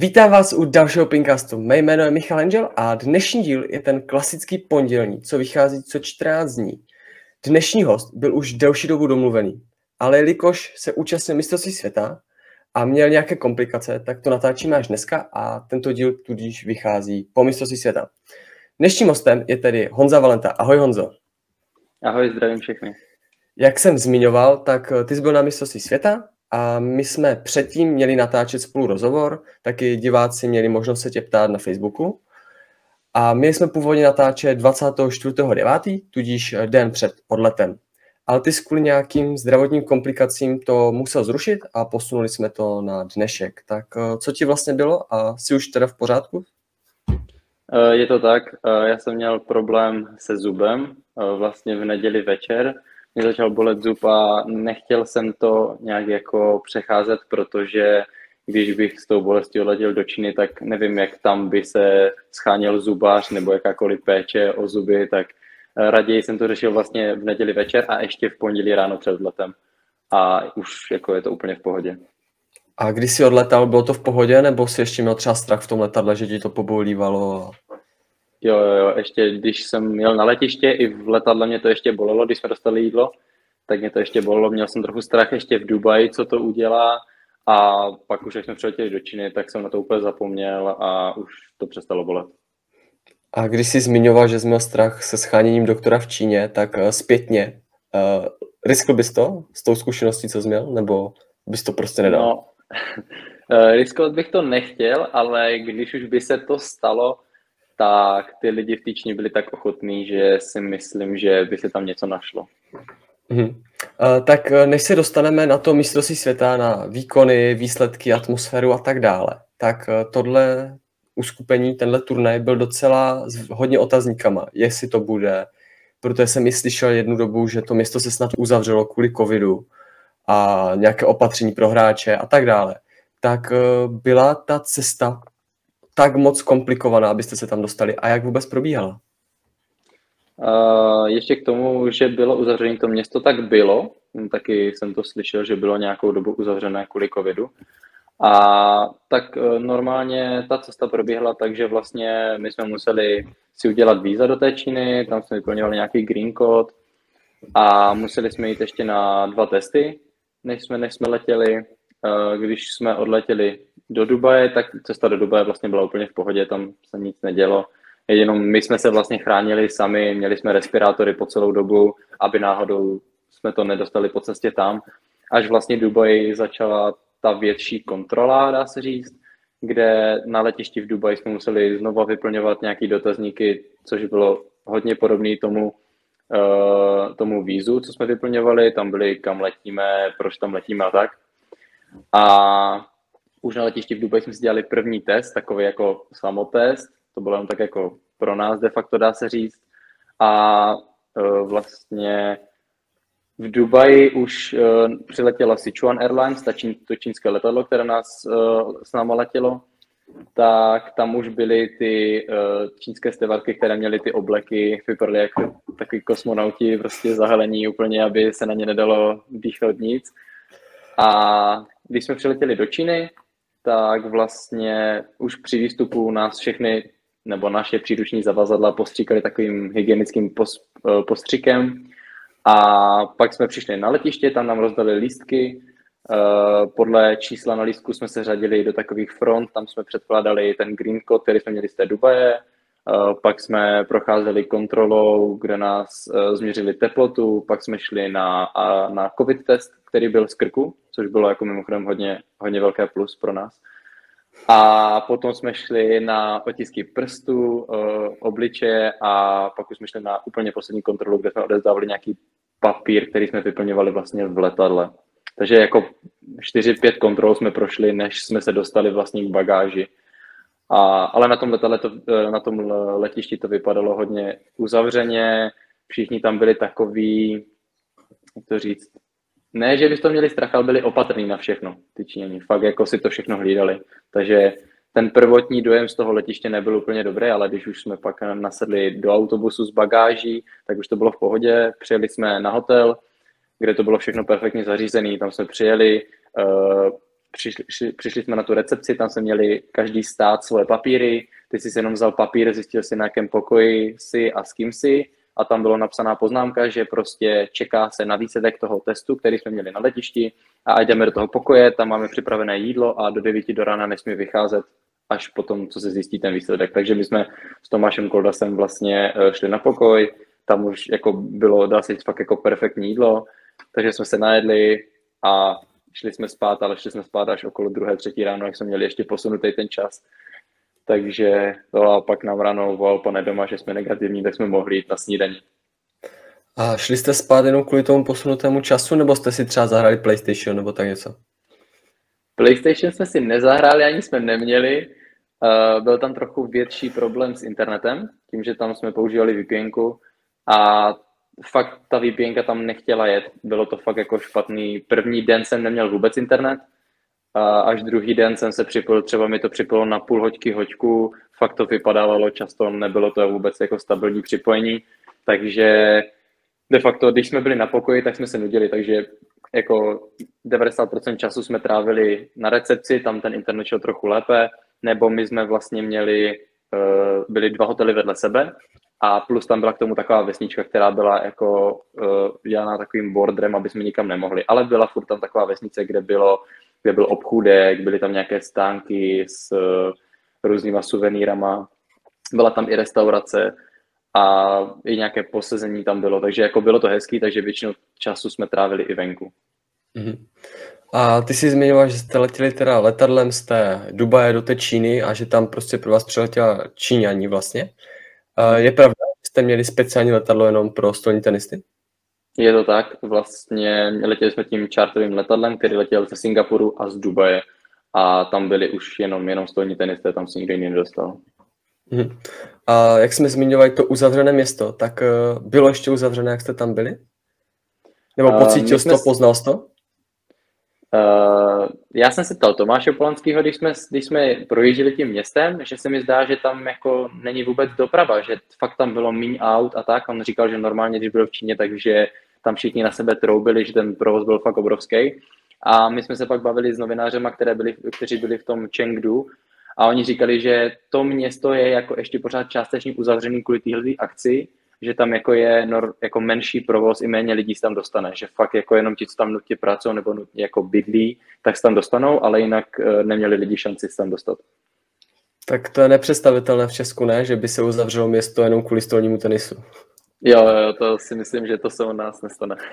Vítám vás u dalšího Pinkastu. Mé jméno je Michal Angel a dnešní díl je ten klasický pondělní, co vychází co 14 dní. Dnešní host byl už delší dobu domluvený, ale jelikož se účastnil mistrovství světa a měl nějaké komplikace, tak to natáčíme až dneska a tento díl tudíž vychází po mistrovství světa. Dnešním hostem je tedy Honza Valenta. Ahoj Honzo. Ahoj, zdravím všechny. Jak jsem zmiňoval, tak ty jsi byl na mistrovství světa a my jsme předtím měli natáčet spolu rozhovor, taky diváci měli možnost se tě ptát na Facebooku. A my jsme původně natáčet 24.9., tudíž den před odletem. Ale ty kvůli nějakým zdravotním komplikacím to musel zrušit a posunuli jsme to na dnešek. Tak eh, co ti vlastně bylo a jsi už teda v pořádku? Eh, je to tak, eh, já jsem měl problém se zubem vlastně v neděli večer, mě začal bolet zub a nechtěl jsem to nějak jako přecházet, protože když bych s tou bolestí odletěl do Číny, tak nevím, jak tam by se scháněl zubář nebo jakákoliv péče o zuby, tak eh, raději jsem to řešil vlastně v neděli večer a ještě v pondělí ráno před letem. A už jako je to úplně v pohodě. A když jsi odletal, bylo to v pohodě, nebo jsi ještě měl třeba strach v tom letadle, že ti to pobolívalo? Jo, jo, jo, ještě když jsem měl na letiště, i v letadle mě to ještě bolelo, když jsme dostali jídlo, tak mě to ještě bolelo, měl jsem trochu strach ještě v Dubaji, co to udělá a pak už, jak jsme přiletěli do Číny, tak jsem na to úplně zapomněl a už to přestalo bolet. A když jsi zmiňoval, že jsi měl strach se scháněním doktora v Číně, tak uh, zpětně, uh, riskl bys to s tou zkušeností, co jsi měl, nebo bys to prostě nedal? No, riskovat bych to nechtěl, ale když už by se to stalo, tak ty lidi v týčně byli tak ochotní, že si myslím, že by se tam něco našlo. Hmm. Uh, tak eh, než se dostaneme na to mistrovství světa, na výkony, výsledky, atmosféru a tak dále, tak tohle uskupení, tenhle turnaj byl docela s hodně otazníkama, jestli to bude, protože jsem i slyšel jednu dobu, že to město se snad uzavřelo kvůli covidu a nějaké opatření pro hráče a tak dále. Tak uh, byla ta cesta tak moc komplikovaná, abyste se tam dostali? A jak vůbec probíhala? Uh, ještě k tomu, že bylo uzavřené to město, tak bylo. Taky jsem to slyšel, že bylo nějakou dobu uzavřené kvůli covidu. A tak uh, normálně ta cesta probíhala tak, že vlastně my jsme museli si udělat víza do té Číny, tam jsme vyplňovali nějaký green code a museli jsme jít ještě na dva testy, než jsme, než jsme letěli. Uh, když jsme odletěli do Dubaje, tak cesta do Dubaje vlastně byla úplně v pohodě, tam se nic nedělo. Jenom my jsme se vlastně chránili sami, měli jsme respirátory po celou dobu, aby náhodou jsme to nedostali po cestě tam. Až vlastně Dubaj začala ta větší kontrola, dá se říct, kde na letišti v Dubaji jsme museli znova vyplňovat nějaký dotazníky, což bylo hodně podobné tomu, tomu vízu, co jsme vyplňovali. Tam byli, kam letíme, proč tam letíme a tak. A už na letišti v Dubaji jsme si dělali první test, takový jako samotest, to bylo jen tak jako pro nás de facto dá se říct. A uh, vlastně v Dubaji už uh, přiletěla Sichuan Airlines, ta čín, to čínské letadlo, které nás s náma letělo, tak tam už byly ty uh, čínské stevarky, které měly ty obleky, vypadaly jako takový kosmonauti, prostě zahalení úplně, aby se na ně nedalo dýchat nic. A když jsme přiletěli do Číny, tak vlastně už při výstupu nás všechny nebo naše příruční zavazadla postříkali takovým hygienickým eh, postřikem a pak jsme přišli na letiště, tam nám rozdali lístky, podle čísla na lístku jsme se řadili do takových front, tam jsme předkládali ten green code, který jsme měli z té Dubaje, eh, pak jsme procházeli kontrolou, kde nás změřili teplotu, pak jsme šli na, na covid test, který byl z krku, což bylo jako mimochodem hodně, hodně velké plus pro nás. A potom jsme šli na otisky prstů, obličeje a pak už jsme šli na úplně poslední kontrolu, kde jsme odezdávali nějaký papír, který jsme vyplňovali vlastně v letadle. Takže jako 4-5 kontrol jsme prošli, než jsme se dostali vlastně k bagáži. A, ale na tom, letadle to, eh, na tom letišti to vypadalo hodně uzavřeně, všichni tam byli takový, jak to říct, ne, že by to měli strach, ale byli opatrní na všechno, ty Číňani. Fakt jako si to všechno hlídali. Takže ten prvotní dojem z toho letiště nebyl úplně dobrý, ale když už jsme pak nasedli do autobusu s bagáží, tak už to bylo v pohodě. Přijeli jsme na hotel, kde to bylo všechno perfektně zařízené, tam jsme přijeli, uh, přišli, přišli jsme na tu recepci, tam jsme měli každý stát svoje papíry, ty jsi jenom vzal papír, zjistil si na jakém pokoji si a s kým si a tam bylo napsaná poznámka, že prostě čeká se na výsledek toho testu, který jsme měli na letišti. A jdeme do toho pokoje, tam máme připravené jídlo a do 9 do rána nesmí vycházet až potom, co se zjistí ten výsledek. Takže my jsme s Tomášem Koldasem vlastně eh, šli na pokoj, tam už jako bylo, dá se říct, fakt jako perfektní jídlo, takže jsme se najedli a šli jsme spát, ale šli jsme spát až okolo druhé, třetí ráno, jak jsme měli ještě posunutý ten čas. Takže to a pak nám ráno volal pane doma, že jsme negativní, tak jsme mohli jít na snídaní. A šli jste spát jenom kvůli tomu posunutému času, nebo jste si třeba zahrali PlayStation nebo tak něco? PlayStation jsme si nezahráli, ani jsme neměli. Uh, byl tam trochu větší problém s internetem, tím, že tam jsme používali VPN a fakt ta VPN tam nechtěla jet. Bylo to fakt jako špatný. První den jsem neměl vůbec internet, a až druhý den jsem se připojil, třeba mi to připojilo na půl hoďky, hoďku, fakt to vypadávalo často, nebylo to vůbec jako stabilní připojení, takže de facto, když jsme byli na pokoji, tak jsme se nudili, takže jako 90% času jsme trávili na recepci, tam ten internet šel trochu lépe, nebo my jsme vlastně měli, eh, byli dva hotely vedle sebe a plus tam byla k tomu taková vesnička, která byla jako uh, dělaná takovým bordrem, aby jsme nikam nemohli. Ale byla furt tam taková vesnice, kde, bylo, kde byl obchůdek, byly tam nějaké stánky s uh, různýma suvenýrama. Byla tam i restaurace a i nějaké posezení tam bylo. Takže jako bylo to hezký, takže většinu času jsme trávili i venku. Mm-hmm. A ty jsi zmiňoval, že jste letěli teda letadlem z té Dubaje do té Číny a že tam prostě pro vás přiletěla Číňaní vlastně. Je pravda, že jste měli speciální letadlo jenom pro stolní tenisty? Je to tak, vlastně letěli jsme tím čártovým letadlem, který letěl ze Singapuru a z Dubaje a tam byli už jenom, jenom stolní tenisté, tam se nikdo jiný nedostal. Hmm. A jak jsme zmiňovali to uzavřené město, tak uh, bylo ještě uzavřené, jak jste tam byli? Nebo pocítil uh, jsi to, poznal jsi to? Uh, já jsem se ptal Tomáše Polanského, když jsme, když jsme projížděli tím městem, že se mi zdá, že tam jako není vůbec doprava, že fakt tam bylo míň aut a tak. On říkal, že normálně, když byl v Číně, takže tam všichni na sebe troubili, že ten provoz byl fakt obrovský. A my jsme se pak bavili s novinářema, které byli, kteří byli v tom Chengdu a oni říkali, že to město je jako ještě pořád částečně uzavřený kvůli téhle akci, že tam jako je nor, jako menší provoz, i méně lidí se tam dostane, že fakt jako jenom ti, co tam nutně pracují nebo nutně jako bydlí, tak se tam dostanou, ale jinak uh, neměli lidi šanci se tam dostat. Tak to je nepředstavitelné v Česku, ne? Že by se uzavřelo město jenom kvůli stolnímu tenisu. Jo, jo, to si myslím, že to se u nás nestane.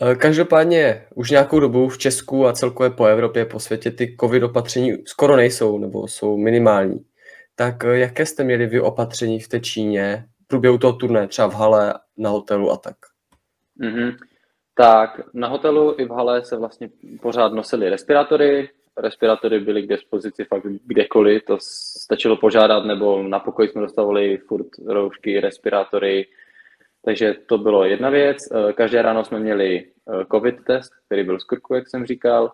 Eh, každopádně už nějakou dobu v Česku a celkově po Evropě, po světě ty covid opatření skoro nejsou nebo jsou minimální. Tak eh, jaké jste měli vy opatření v té Číně průběhu toho turné, třeba v hale, na hotelu a tak? Mm-hmm. Tak na hotelu i v hale se vlastně pořád nosily respirátory, respirátory byly k dispozici fakt kdekoliv, to stačilo požádat, nebo na pokoj jsme dostávali furt roušky, respirátory, takže to bylo jedna věc. Eh, každé ráno jsme měli eh, covid test, který byl z krku, jak jsem říkal,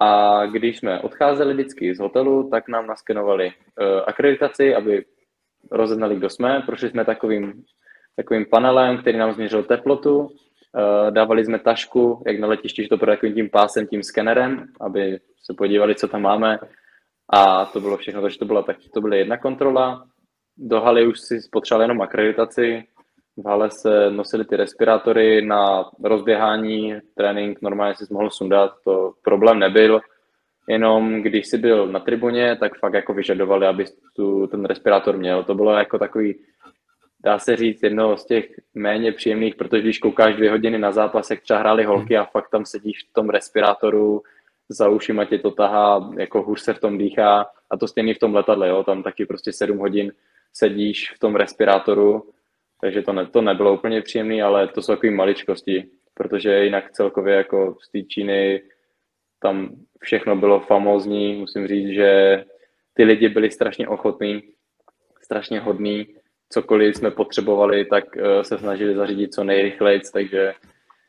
a když jsme odcházeli vždycky z hotelu, tak nám naskenovali eh, akreditaci, aby rozeznali, kdo jsme. Prošli jsme takovým, takovým panelem, který nám změřil teplotu. Uh, dávali jsme tašku, jak na letišti, že to pro takovým tím pásem, tím skenerem, aby se podívali, co tam máme. A to bylo všechno, takže to byla, tak, to byla jedna kontrola. Do haly už si potřeboval jenom akreditaci. V hale se nosily ty respirátory na rozběhání, trénink, normálně si mohl sundat, to problém nebyl jenom když jsi byl na tribuně, tak fakt jako vyžadovali, aby tu ten respirátor měl. To bylo jako takový, dá se říct, jedno z těch méně příjemných, protože když koukáš dvě hodiny na zápas, jak třeba hráli holky a fakt tam sedíš v tom respirátoru, za ušima tě to tahá, jako hůř se v tom dýchá. A to stejný v tom letadle, jo, tam taky prostě sedm hodin sedíš v tom respirátoru, takže to, ne, to nebylo úplně příjemné, ale to jsou takové maličkosti, protože jinak celkově jako z té Číny tam všechno bylo famózní, musím říct, že ty lidi byli strašně ochotní, strašně hodní, cokoliv jsme potřebovali, tak eh, se snažili zařídit co nejrychleji, takže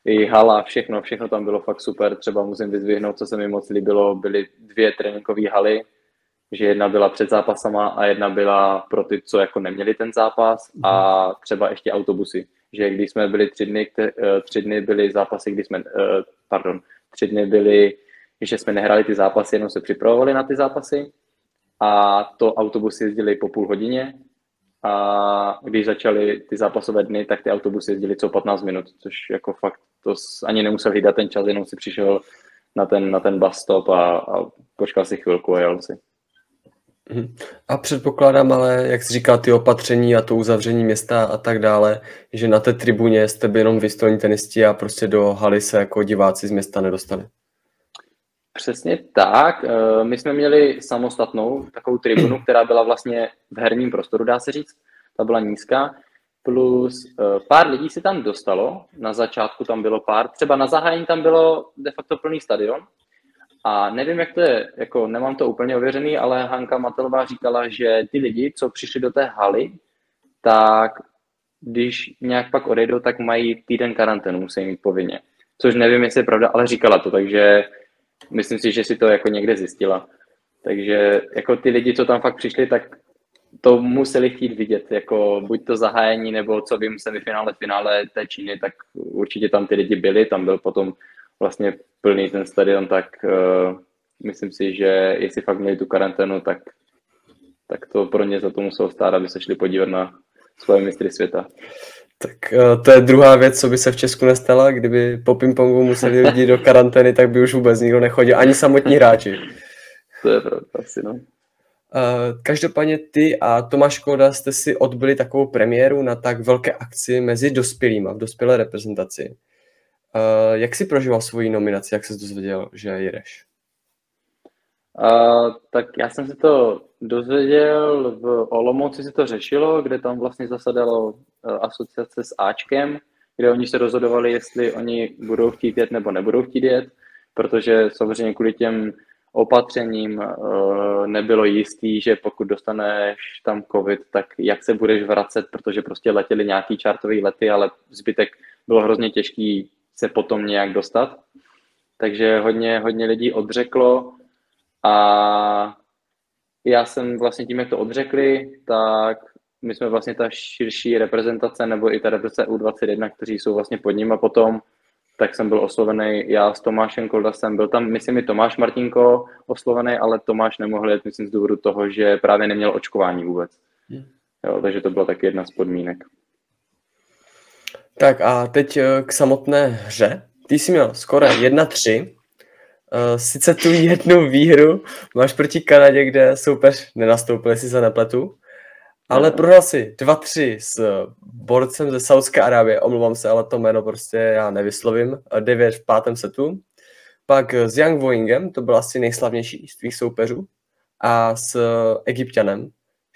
i hala, všechno, všechno tam bylo fakt super. Třeba musím vyzvihnout, co se mi moc líbilo, byly dvě tréninkové haly, že jedna byla před zápasama a jedna byla pro ty, co jako neměli ten zápas a třeba ještě autobusy, že když jsme byli tři dny, eh, tři dny byly zápasy, kdy jsme, eh, pardon, tři dny byly, že jsme nehráli ty zápasy, jenom se připravovali na ty zápasy a to autobusy jezdili po půl hodině a když začaly ty zápasové dny, tak ty autobusy jezdili co 15 minut, což jako fakt to ani nemusel hlídat ten čas, jenom si přišel na ten, na ten bus stop a, a počkal si chvilku a jel si. Mhm. A předpokládám ale, jak jsi říkal, ty opatření a to uzavření města a tak dále, že na té tribuně jste byli jenom vystolní tenisti a prostě do haly se jako diváci z města nedostali. Přesně tak. Eh, my jsme měli samostatnou takovou tribunu, která byla vlastně v herním prostoru, dá se říct. Ta byla nízká. Plus eh, pár lidí si tam dostalo. Na začátku tam bylo pár. Třeba na zahájení tam bylo de facto plný stadion. A nevím, jak to je, jako nemám to úplně ověřený, ale Hanka Matelová říkala, že ty lidi, co přišli do té haly, tak když nějak pak odejdou, tak mají týden karanténu, musí mít povinně. Což nevím, jestli je pravda, ale říkala to, takže myslím si, že si to jako někde zjistila. Takže jako ty lidi, co tam fakt přišli, tak to museli chtít vidět, jako buď to zahájení, nebo co vím, semifinále, finále té Číny, tak určitě tam ty lidi byli, tam byl potom vlastně plný ten stadion, tak uh, myslím si, že jestli fakt měli tu karanténu, tak, tak to pro ně za to muselo stát, aby se šli podívat na svoje mistry světa. Tak uh, to je druhá věc, co by se v Česku nestala, kdyby po pingpongu museli lidi do karantény, tak by už vůbec nikdo nechodil, ani samotní hráči. To je pravda, asi no. Uh, každopádně ty a Tomáš Koda jste si odbyli takovou premiéru na tak velké akci mezi dospělými v dospělé reprezentaci. Uh, jak jsi prožíval svoji nominaci, jak jsi dozvěděl, že jedeš? Uh, tak já jsem si to dozvěděl, v Olomouci se to řešilo, kde tam vlastně zasadalo uh, asociace s Ačkem, kde oni se rozhodovali, jestli oni budou chtít jet nebo nebudou chtít jet, protože samozřejmě kvůli těm opatřením uh, nebylo jistý, že pokud dostaneš tam covid, tak jak se budeš vracet, protože prostě letěli nějaký čartový lety, ale zbytek bylo hrozně těžký se potom nějak dostat. Takže hodně, hodně lidí odřeklo a já jsem vlastně tím, jak to odřekli, tak my jsme vlastně ta širší reprezentace, nebo i ta reprezentace U21, kteří jsou vlastně pod ním a potom, tak jsem byl oslovený já s Tomášem Koldasem. Byl tam, myslím, i Tomáš Martinko oslovený, ale Tomáš nemohl jet, myslím, z důvodu toho, že právě neměl očkování vůbec. Hmm. Jo, takže to byla taky jedna z podmínek. Tak a teď eh, k samotné hře. Ty jsi měl skoro 1-3. Uh, eh, sice tu jednu výhru máš proti Kanadě, kde soupeř nenastoupil, jestli se nepletu, ale prohrál si 2-3 s borcem ze Saudské Arábie, omlouvám se, ale to jméno prostě já nevyslovím, 9 v pátém setu. Pak s Young Woingem, to byl asi nejslavnější z tvých soupeřů, a s egyptianem,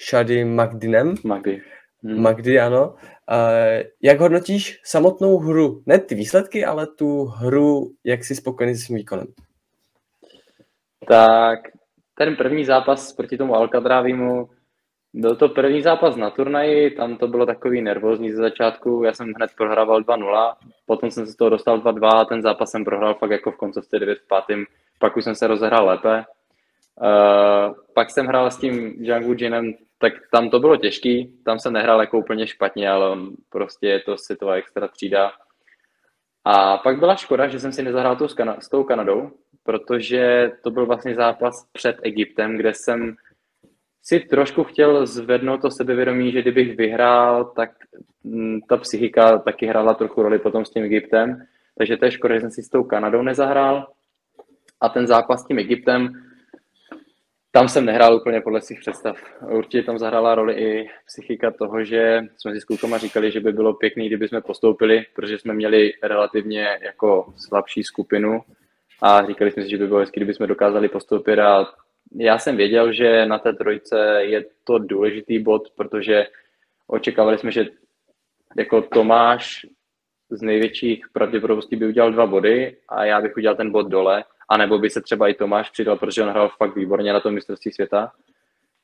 Shadi Magdinem. Magdi. Hmm. Magdi, ano. Uh, jak hodnotíš samotnou hru? Ne ty výsledky, ale tu hru, jak jsi spokojený s svým výkonem? Tak ten první zápas proti tomu Alcadrávimu, byl to první zápas na turnaji, tam to bylo takový nervózní ze začátku, já jsem hned prohrával 2-0, potom jsem se z toho dostal 2-2 a ten zápas jsem prohrál fakt jako v koncovce 9 v 5. Pak už jsem se rozehrál lépe. Uh, pak jsem hrál s tím Django Jinem tak tam to bylo těžký, tam jsem nehrál jako úplně špatně, ale on prostě je to světová extra třída. A pak byla škoda, že jsem si nezahrál tu s, Kana- s tou Kanadou, protože to byl vlastně zápas před Egyptem, kde jsem si trošku chtěl zvednout to sebevědomí, že kdybych vyhrál, tak mm, ta psychika taky hrála trochu roli potom s tím Egyptem. Takže to je škoda, že jsem si s tou Kanadou nezahrál. A ten zápas s tím Egyptem, tam jsem nehrál úplně podle svých představ. Určitě tam zahrála roli i psychika toho, že jsme si s klukama říkali, že by bylo pěkný, kdyby jsme postoupili, protože jsme měli relativně jako slabší skupinu. A říkali jsme si, že by bylo hezky, kdyby jsme dokázali postoupit. A já jsem věděl, že na té trojce je to důležitý bod, protože očekávali jsme, že jako Tomáš z největších pravděpodobností by udělal dva body a já bych udělal ten bod dole a nebo by se třeba i Tomáš přidal, protože on hrál fakt výborně na tom mistrovství světa.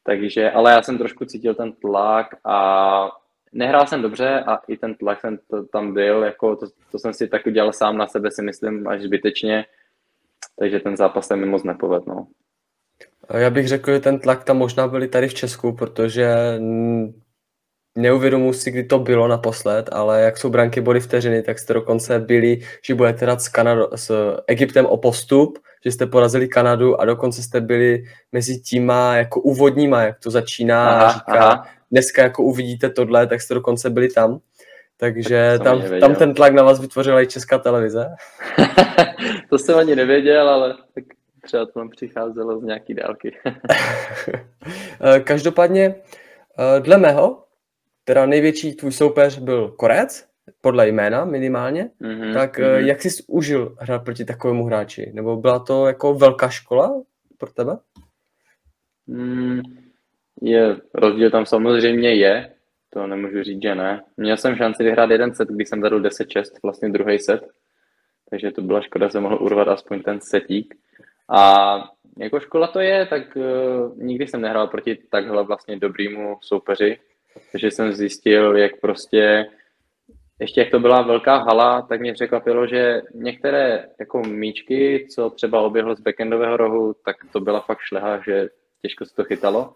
Takže, ale já jsem trošku cítil ten tlak a nehrál jsem dobře a i ten tlak jsem to, tam byl, jako to, to, jsem si tak udělal sám na sebe, si myslím, až zbytečně, takže ten zápas se mi moc nepovedl. No. Já bych řekl, že ten tlak tam možná byli tady v Česku, protože neuvědomuji si, kdy to bylo naposled, ale jak jsou branky body vteřiny, tak jste dokonce byli, že budete hrát s, Kanado, s Egyptem o postup, že jste porazili Kanadu a dokonce jste byli mezi tíma jako úvodníma, jak to začíná aha, a říká, aha. dneska jako uvidíte tohle, tak jste dokonce byli tam. Takže tak tam, tam ten tlak na vás vytvořila i česká televize. to jsem ani nevěděl, ale tak třeba to tam přicházelo z nějaký dálky. Každopádně, dle mého, teda největší tvůj soupeř byl Korec, podle jména minimálně, mm-hmm, tak mm-hmm. jak jsi užil hrát proti takovému hráči? Nebo byla to jako velká škola pro tebe? Mm, je, rozdíl tam samozřejmě je, to nemůžu říct, že ne. Měl jsem šanci vyhrát jeden set, když jsem zadal 10-6, vlastně druhý set, takže to byla škoda, že jsem mohl urvat aspoň ten setík. A jako škola to je, tak uh, nikdy jsem nehrál proti takhle vlastně dobrýmu soupeři, takže jsem zjistil, jak prostě, ještě jak to byla velká hala, tak mě překvapilo, že některé jako míčky, co třeba oběhlo z backendového rohu, tak to byla fakt šleha, že těžko se to chytalo,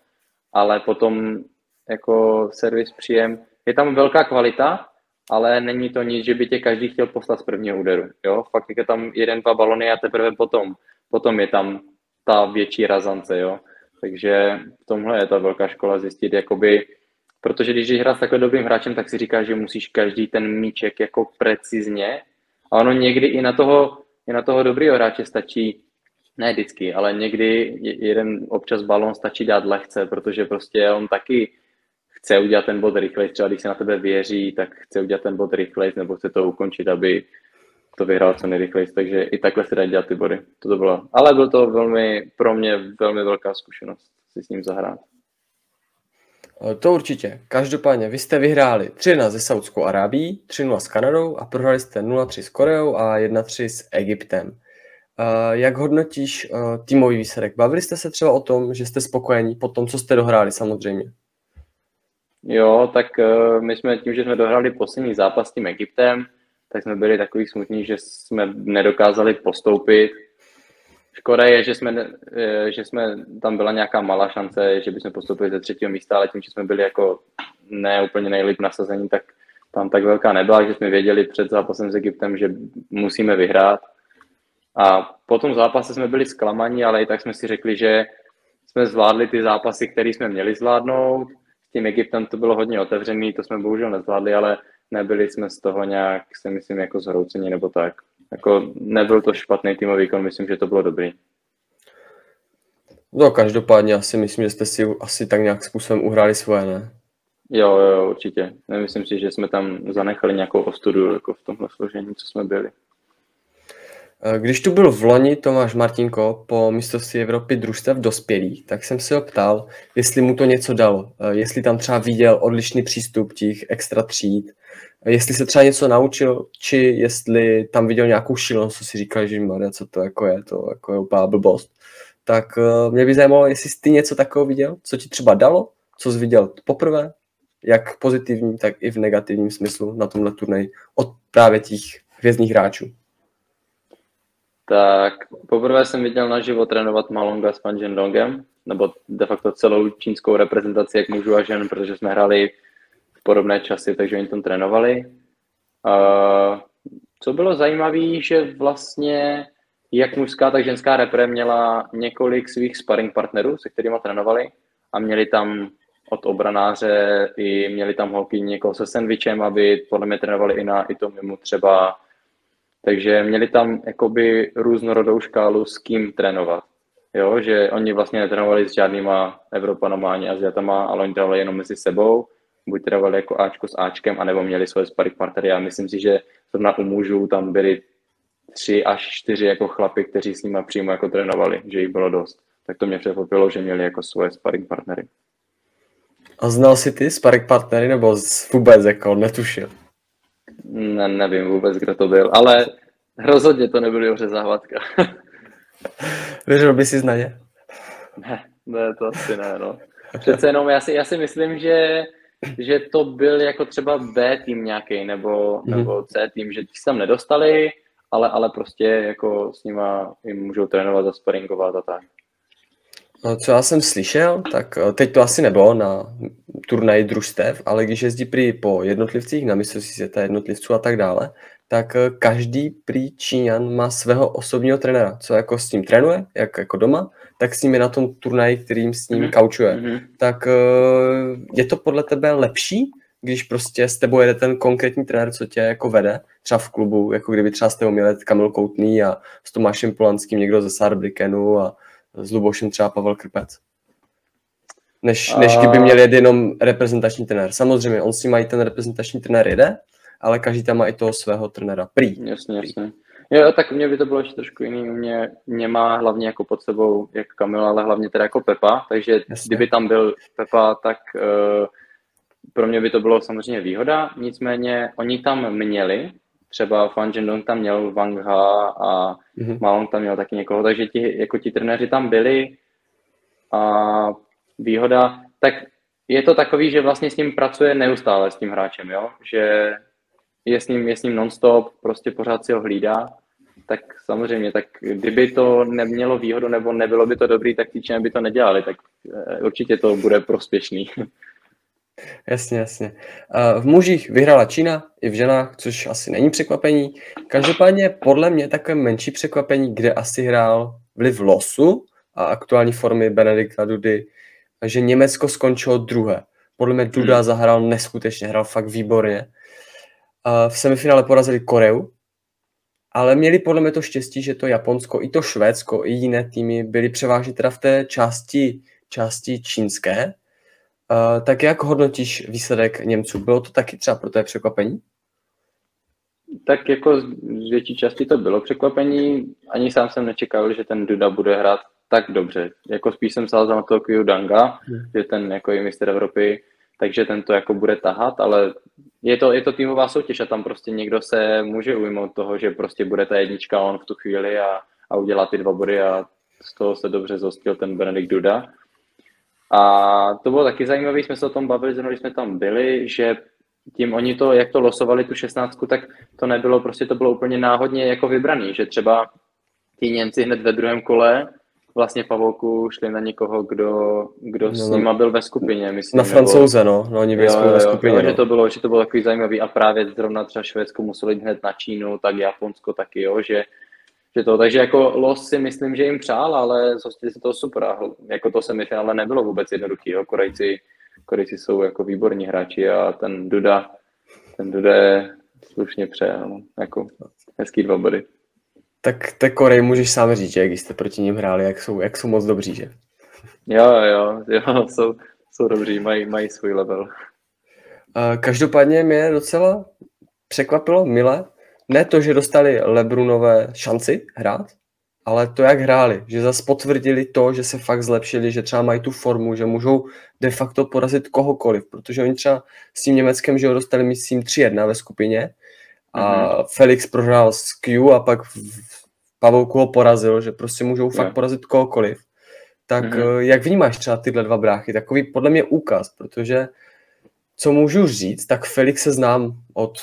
ale potom jako servis příjem, je tam velká kvalita, ale není to nic, že by tě každý chtěl poslat z prvního úderu. Jo? Fakt je tam jeden, dva balony a teprve potom, potom je tam ta větší razance. Jo? Takže v tomhle je ta velká škola zjistit, jakoby, protože když hrát s takhle dobrým hráčem, tak si říká, že musíš každý ten míček jako precizně a ono někdy i na toho, i na toho dobrého hráče stačí ne vždycky, ale někdy jeden občas balon stačí dát lehce, protože prostě on taky chce udělat ten bod rychleji, třeba když se na tebe věří, tak chce udělat ten bod rychleji, nebo chce to ukončit, aby to vyhrál co nejrychleji, takže i takhle se dá dělat ty body. To bylo. Ale byl to velmi, pro mě velmi velká zkušenost si s ním zahrát. To určitě. Každopádně, vy jste vyhráli 3 ze Saudskou Arábií, 3-0 s Kanadou a prohráli jste 0-3 s Koreou a 1-3 s Egyptem. Jak hodnotíš týmový výsledek? Bavili jste se třeba o tom, že jste spokojení po tom, co jste dohráli samozřejmě? Jo, tak my jsme tím, že jsme dohrali poslední zápas s tím Egyptem, tak jsme byli takový smutní, že jsme nedokázali postoupit. Škoda je, že jsme, eh, že jsme tam byla nějaká malá šance, že bychom postoupili ze třetího místa, ale tím, že jsme byli jako ne úplně nejlíp nasazení, tak tam tak velká nebyla, že jsme věděli před zápasem s Egyptem, že musíme vyhrát. A po tom zápase jsme byli zklamaní, ale i tak jsme si řekli, že jsme zvládli ty zápasy, které jsme měli zvládnout tím Egyptem to bylo hodně otevřený, to jsme bohužel nezvládli, ale nebyli jsme z toho nějak, si myslím, jako zhroucení nebo tak. Jako nebyl to špatný týmový výkon, myslím, že to bylo dobrý. No každopádně asi myslím, že jste si asi tak nějak způsobem uhráli svoje, ne? Jo, jo, určitě. Nemyslím si, že jsme tam zanechali nějakou ostudu jako v tomhle složení, co jsme byli. Eh, když tu byl v loni Tomáš Martinko po mistrovství Evropy družstev dospělých, tak jsem se ho ptal, jestli mu to něco dalo, eh, jestli tam třeba viděl odlišný přístup těch extra tříd, jestli se třeba něco naučil, či jestli tam viděl nějakou šílenost, co si říkal, že Maria, co to jako je, to jako je úplná blbost. Tak mě by zajímalo, jestli jsi ty něco takového viděl, co ti třeba dalo, co jsi viděl poprvé, jak v pozitivním, tak i v negativním smyslu na tomhle turnaji od právě těch hvězdných hráčů tak poprvé jsem viděl naživo trénovat Malonga s Pan Dongem, nebo de facto celou čínskou reprezentaci, jak mužů a žen, protože jsme hráli podobné časy, takže oni tam trénovali. Uh, co bylo zajímavé, že vlastně jak mužská, tak ženská repre měla několik svých sparring partnerů, se kterými trénovali a měli tam od obranáře i měli tam holky někoho se sandwichem, aby podle mě trénovali i na i to mimo třeba takže měli tam jakoby různorodou škálu s kým trénovat. Jo, že oni vlastně netrénovali s žádnýma Evropanama ani Aziatama, ale oni trénovali jenom mezi sebou, buď trénovali jako Ačko s Ačkem, anebo měli svoje sparring partnery. Já myslím si, že zrovna u mužů tam byli tři až čtyři jako chlapy, kteří s nimi přímo jako trénovali, že jich bylo dost. Tak to mě překvapilo, že měli jako svoje sparring partnery. A znal jsi ty sparring partnery, nebo vůbec jako netušil? Ne, nevím vůbec, kdo to byl, ale rozhodně to nebyl Joře Zahvatka. Věřil by si na ně? Ne, ne, to asi ne, no. Přece jenom já si, já si myslím, že, že to byl jako třeba B tým nějaký nebo, mm. nebo C tým, že ti se tam nedostali, ale, ale prostě jako s nima jim můžou trénovat, zasparingovat a tak. No, co já jsem slyšel, tak eh, teď to asi nebylo na turnaji družstev, ale když jezdí prý po jednotlivcích, na mistrovství světa jednotlivců a tak dále, tak eh, každý prý Číňan má svého osobního trenéra, co jako s ním trénuje, jak jako doma, tak s ním je na tom turnaji, kterým s ním mm-hmm. kaučuje. Mm-hmm. Tak je to podle tebe lepší, když prostě s tebou jede ten konkrétní trenér, co tě jako vede, třeba v klubu, jako kdyby třeba s tebou měl Kamil Koutný a s Tomášem Polanským někdo ze Sarbrikenu a s Lubošem třeba Pavel Krpec. Než, než kdyby měl jet jenom reprezentační trenér. Samozřejmě, on si mají ten reprezentační trenér jede, ale každý tam má i toho svého trenéra. Prý. Jasně, jasně. Jo, tak mě by to bylo ještě trošku jiný. Mě, mě má hlavně jako pod sebou jak Kamil, ale hlavně teda jako Pepa, takže Jasně. kdyby tam byl Pepa, tak uh, pro mě by to bylo samozřejmě výhoda, nicméně oni tam měli, třeba Fan Jendong tam měl Wang Ha a mm-hmm. Malong tam měl taky někoho, takže ti, jako ti trenéři tam byli a výhoda, tak je to takový, že vlastně s ním pracuje neustále s tím hráčem, jo? že je s ním, je s ním non-stop, prostě pořád si ho hlídá, tak samozřejmě, tak kdyby to nemělo výhodu nebo nebylo by to dobrý, tak týčně by to nedělali, tak eh, určitě to bude prospěšný. Jasně, jasně. V mužích vyhrála Čína, i v ženách, což asi není překvapení. Každopádně podle mě takové menší překvapení, kde asi hrál vliv losu a aktuální formy Benedikta Dudy, že Německo skončilo druhé. Podle mě Duda hmm. zahrál neskutečně, hrál fakt výborně. V semifinále porazili Koreu, ale měli podle mě to štěstí, že to Japonsko, i to Švédsko, i jiné týmy byly převážně teda v té části, části čínské, Uh, tak jak hodnotíš výsledek Němců? Bylo to taky třeba pro té překvapení? Tak jako z větší části to bylo překvapení. Ani sám jsem nečekal, že ten Duda bude hrát tak dobře. Jako spíš jsem sázal na toho Danga, hmm. že ten jako je mistr Evropy, takže ten to jako bude tahat, ale je to, je to týmová soutěž a tam prostě někdo se může ujmout toho, že prostě bude ta jednička on v tu chvíli a, a udělá ty dva body a z toho se dobře zostil ten Benedikt Duda. A to bylo taky zajímavé, jsme se o tom bavili, když jsme tam byli, že tím oni to, jak to losovali tu šestnáctku, tak to nebylo, prostě to bylo úplně náhodně jako vybraný, že třeba ti Němci hned ve druhém kole vlastně Pavouku šli na někoho, kdo, kdo no, s no. nima byl ve skupině, myslím. Na francouze, no, no oni byli jo, ve skupině. Jo, no. že, to bylo, že to bylo takový zajímavý a právě zrovna třeba Švédsko museli hned na Čínu, tak Japonsko taky, jo, že že to, takže jako los si myslím, že jim přál, ale zhostili se toho super. Jako to semifinále nebylo vůbec jednoduchý. Jo. Korejci, Korejci jsou jako výborní hráči a ten Duda, ten Duda je slušně přejel. No. Jako hezký dva body. Tak te Korej můžeš sám říct, že jak jste proti ním hráli, jak jsou, jak jsou moc dobří, že? Jo, jo, jo, jsou, jsou dobří, mají, mají svůj level. Každopádně mě docela překvapilo, mile, ne to, že dostali Lebrunové šanci hrát, ale to, jak hráli, že zase potvrdili to, že se fakt zlepšili, že třeba mají tu formu, že můžou de facto porazit kohokoliv, protože oni třeba s tím Německem, že ho dostali, myslím, 3-1 ve skupině a mm-hmm. Felix prohrál s Q a pak Pavouku ho porazil, že prostě můžou yeah. fakt porazit kohokoliv. Tak mm-hmm. jak vnímáš třeba tyhle dva bráchy? Takový podle mě úkaz, protože co můžu říct, tak Felix se znám od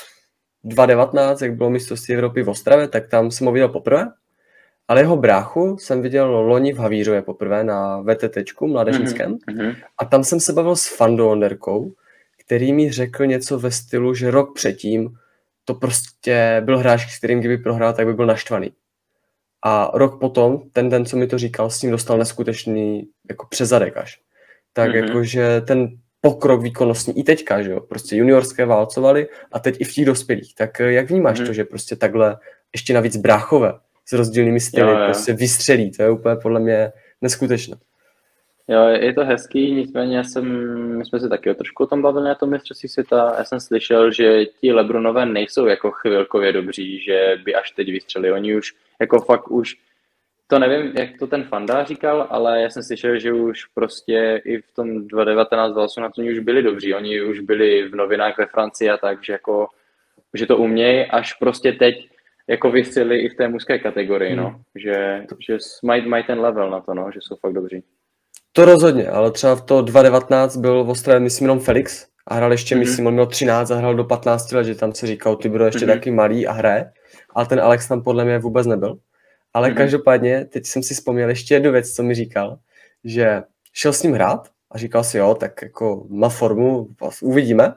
2019, jak bylo mistrovství Evropy v Ostravě, tak tam jsem ho viděl poprvé. Ale jeho bráchu jsem viděl loni v Havířově poprvé na VTT mládežnickém. Mm-hmm. A tam jsem se bavil s Fando Onderkou, který mi řekl něco ve stylu, že rok předtím to prostě byl hráč, s kterým kdyby prohrál, tak by byl naštvaný. A rok potom, ten den, co mi to říkal, s ním dostal neskutečný jako přezadek až. Tak mm-hmm. jakože ten pokrok výkonnostní i teďka, že jo, prostě juniorské válcovali a teď i v těch dospělých. Tak eh, jak vnímáš mm-hmm. to, že prostě takhle ještě navíc bráchové s rozdílnými styly jo, jo. prostě vystřelí, to je úplně podle mě neskutečné. Jo, je to hezký, nicméně já jsem, my jsme se taky o trošku o tom bavili na tom mistrovství světa. Já jsem slyšel, že ti Lebronové nejsou jako chvilkově dobří, že by až teď vystřelili. Oni už, jako fakt už to nevím, jak to ten Fanda říkal, ale já jsem slyšel, že už prostě i v tom 2019 2018 oni už byli dobří. Oni už byli v novinách ve Francii a tak, že, jako, že to umějí, až prostě teď jako vystřeli i v té mužské kategorii, no. hmm. no. Že, že mají, mají ten level na to, no, že jsou fakt dobří. To rozhodně, ale třeba v to 2019 byl v Ostravě, myslím, jenom Felix a hrál ještě, mm-hmm. myslím, on měl 13 a hrál do 15 let, že tam se říkal, ty budou ještě mm-hmm. taky malý a hraje, ale ten Alex tam podle mě vůbec nebyl. Ale mm-hmm. každopádně, teď jsem si vzpomněl ještě jednu věc, co mi říkal, že šel s ním hrát a říkal si, jo, tak jako má formu, uvidíme.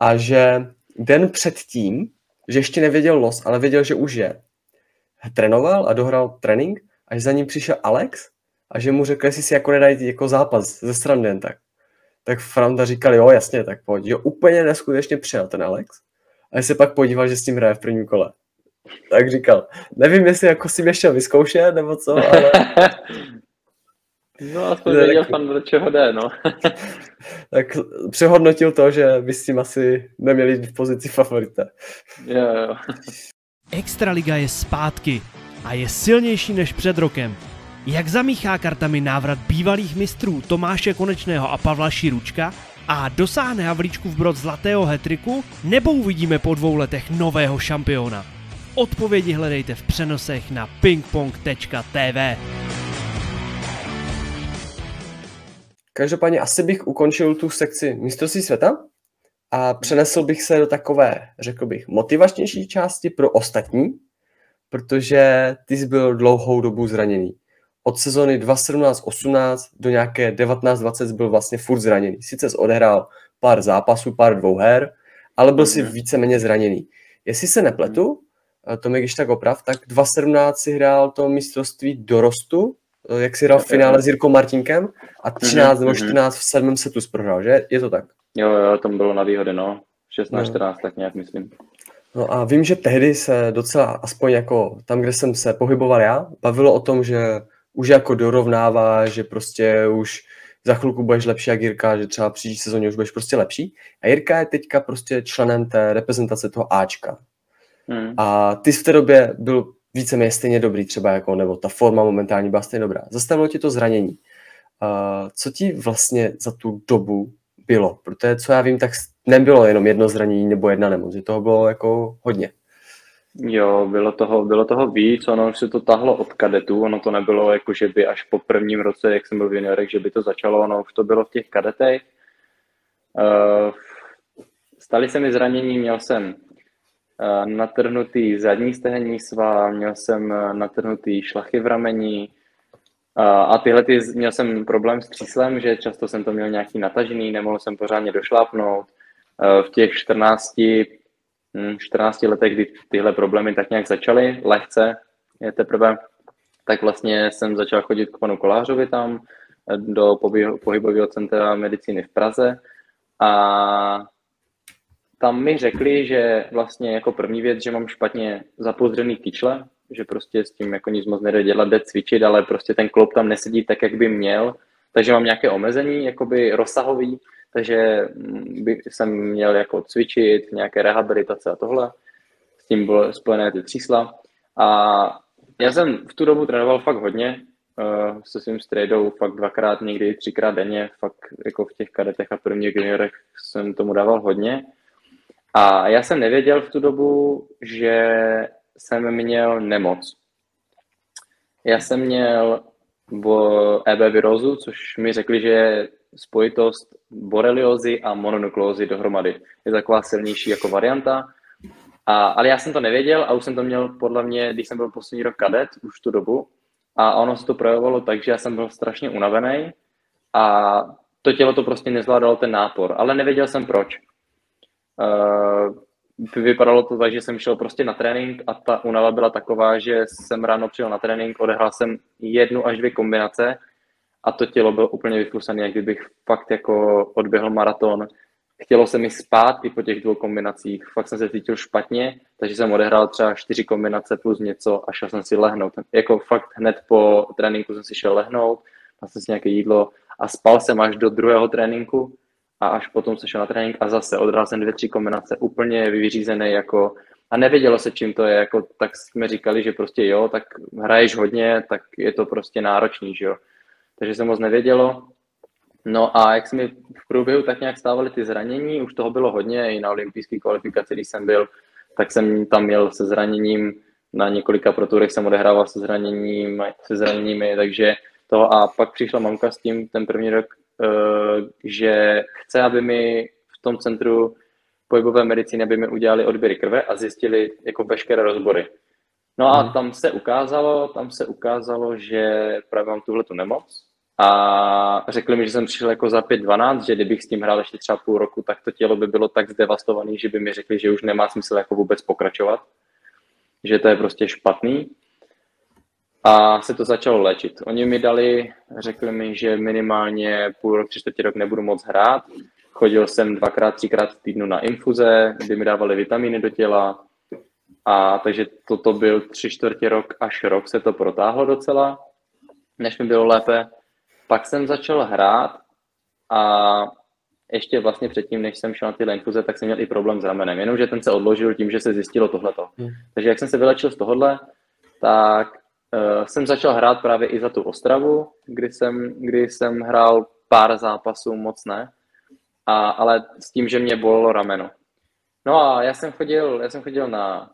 A že den předtím, že ještě nevěděl los, ale věděl, že už je, trénoval a dohrál trénink a že za ním přišel Alex a že mu řekl, jestli si jako nedají jako zápas ze strany jen tak. Tak Franta říkal, jo, jasně, tak pojď. Jo, úplně neskutečně přijel ten Alex. A se pak podíval, že s tím hraje v prvním kole. Tak říkal, nevím, jestli jako si mě šel vyzkoušet, nebo co, ale... No, aspoň ne, věděl tak... fan, do čeho jde, no. tak přehodnotil to, že by s tím asi neměli v pozici favorita. Jo, jo. Extraliga je zpátky a je silnější než před rokem. Jak zamíchá kartami návrat bývalých mistrů Tomáše Konečného a Pavla Širučka a dosáhne Havlíčku v brod zlatého hetriku, nebo uvidíme po dvou letech nového šampiona? Odpovědi hledejte v přenosech na pingpong.tv. Každopádně asi bych ukončil tu sekci mistrovství světa a přenesl bych se do takové, řekl bych, motivačnější části pro ostatní, protože ty jsi byl dlouhou dobu zraněný. Od sezony 2017-18 do nějaké 19-20 byl vlastně furt zraněný. Sice odehrál pár zápasů, pár dvouher, ale byl si mhm. víceméně zraněný. Jestli se nepletu, to mi když tak oprav, tak 2017 si hrál to mistrovství dorostu, jak si hrál v finále s Jirkou Martinkem a 13 mhm, nebo 14 mhm. v sedmém setu prohrál, že? Je to tak? Jo, jo, tam bylo na výhody, no. 16-14, no. tak nějak myslím. No a vím, že tehdy se docela, aspoň jako tam, kde jsem se pohyboval já, bavilo o tom, že už jako dorovnává, že prostě už za chvilku budeš lepší jak Jirka, že třeba příští sezóně už budeš prostě lepší. A Jirka je teďka prostě členem té reprezentace toho Ačka. Hmm. A ty jsi v té době byl víceméně stejně dobrý třeba, jako, nebo ta forma momentálně byla stejně dobrá. Zastavilo ti to zranění. Uh, co ti vlastně za tu dobu bylo? Protože co já vím, tak nebylo jenom jedno zranění nebo jedna nemoc, že toho bylo jako hodně. Jo, bylo toho, bylo toho víc, ono už se to tahlo od kadetů, ono to nebylo jako, že by až po prvním roce, jak jsem byl v juniorech, že by to začalo, ono už to bylo v těch kadetech. Uh, stali se mi zranění, měl jsem uh, natrhnutý zadní stehenní sval, měl jsem natrhnutý šlachy v rameni, a tyhle ty, měl jsem problém s tříslem, že často jsem to měl nějaký natažený, nemohl jsem pořádně došlápnout. V těch 14, 14 hm, letech, kdy tyhle problémy tak nějak začaly, lehce je teprve, tak vlastně jsem začal chodit k panu Kolářovi tam do pohybového centra medicíny v Praze a tam mi řekli, že vlastně jako první věc, že mám špatně zapozdřený kyčle, že prostě s tím jako nic moc nejde dělat, jde cvičit, ale prostě ten klop tam nesedí tak, jak by měl, takže mám nějaké omezení, jakoby rozsahový, takže by jsem měl jako cvičit, nějaké rehabilitace a tohle, s tím bylo spojené ty třísla a já jsem v tu dobu trénoval fakt hodně, uh, se svým strejdou fakt dvakrát, někdy třikrát denně, fakt jako v těch kadetech a prvních juniorech jsem tomu dával hodně. A já jsem nevěděl v tu dobu, že jsem měl nemoc. Já jsem měl EB virózu, což mi řekli, že je spojitost boreliozy a mononuklózy dohromady. Je taková silnější jako varianta. A, ale já jsem to nevěděl a už jsem to měl podle mě, když jsem byl poslední rok kadet, už tu dobu. A ono se to projevovalo tak, že já jsem byl strašně unavený a to tělo to prostě nezvládalo ten nápor, ale nevěděl jsem proč. Uh, vypadalo to tak, že jsem šel prostě na trénink a ta únava byla taková, že jsem ráno přijel na trénink, odehrál jsem jednu až dvě kombinace a to tělo bylo úplně vyflusané, jak kdybych fakt jako odběhl maraton. Chtělo se mi spát i po těch dvou kombinacích, fakt jsem se cítil špatně, takže jsem odehrál třeba čtyři kombinace plus něco a šel jsem si lehnout. Jako fakt hned po tréninku jsem si šel lehnout, dal jsem si nějaké jídlo a spal jsem až do druhého tréninku, a až potom se šel na trénink a zase odhrál jsem dvě, tři kombinace úplně vyřízené jako a nevědělo se, čím to je, jako, tak jsme říkali, že prostě jo, tak hraješ hodně, tak je to prostě náročný, že jo. Takže se moc nevědělo. No a jak jsme v průběhu tak nějak stávaly ty zranění, už toho bylo hodně, i na olympijské kvalifikaci, když jsem byl, tak jsem tam měl se zraněním, na několika proturech jsem odehrával se zraněním, se zraněními, takže to a pak přišla mamka s tím ten první rok, Eh, že chce, aby mi v tom centru pohybové medicíny, aby mi udělali odběry krve a zjistili jako veškeré rozbory. No a hmm. tam se ukázalo, tam se ukázalo, že právě mám tuhle tu nemoc a řekli mi, že jsem přišel jako za 5-12, že kdybych s tím hrál ještě třeba půl roku, tak to tělo by bylo tak zdevastované, že by mi řekli, že už nemá smysl jako vůbec pokračovat, že to je prostě špatný. A se to začalo léčit. Oni mi dali, řekli mi, že minimálně půl rok, tři čtvrtě rok nebudu moc hrát. Chodil jsem dvakrát, třikrát v týdnu na infuze, kdy mi dávali vitamíny do těla. A takže toto byl tři čtvrtě rok až rok se to protáhlo docela, než mi bylo lépe. Pak jsem začal hrát a ještě vlastně předtím, než jsem šel na ty infuze, tak jsem měl i problém s ramenem, jenomže ten se odložil tím, že se zjistilo tohleto. Hmm. Takže jak jsem se vylečil z tohohle, tak uh, jsem začal hrát právě i za tu Ostravu, kdy jsem, kdy jsem hrál pár zápasů, moc ne, a, ale s tím, že mě bolelo rameno. No a já jsem chodil, já jsem chodil na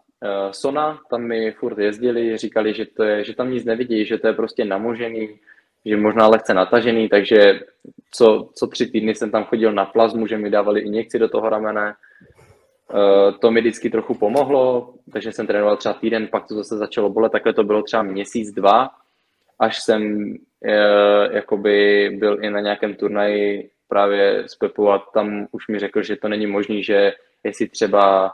Sona, tam mi furt jezdili, říkali, že, to je, že tam nic nevidí, že to je prostě namožený, že možná lehce natažený, takže co, co tři týdny jsem tam chodil na plazmu, že mi dávali injekci do toho ramene. Uh, to mi vždycky trochu pomohlo, takže jsem trénoval třeba týden, pak to zase začalo bolet, takhle to bylo třeba měsíc, dva, až jsem uh, jakoby byl i na nějakém turnaji právě s Pepou a tam už mi řekl, že to není možný, že jestli třeba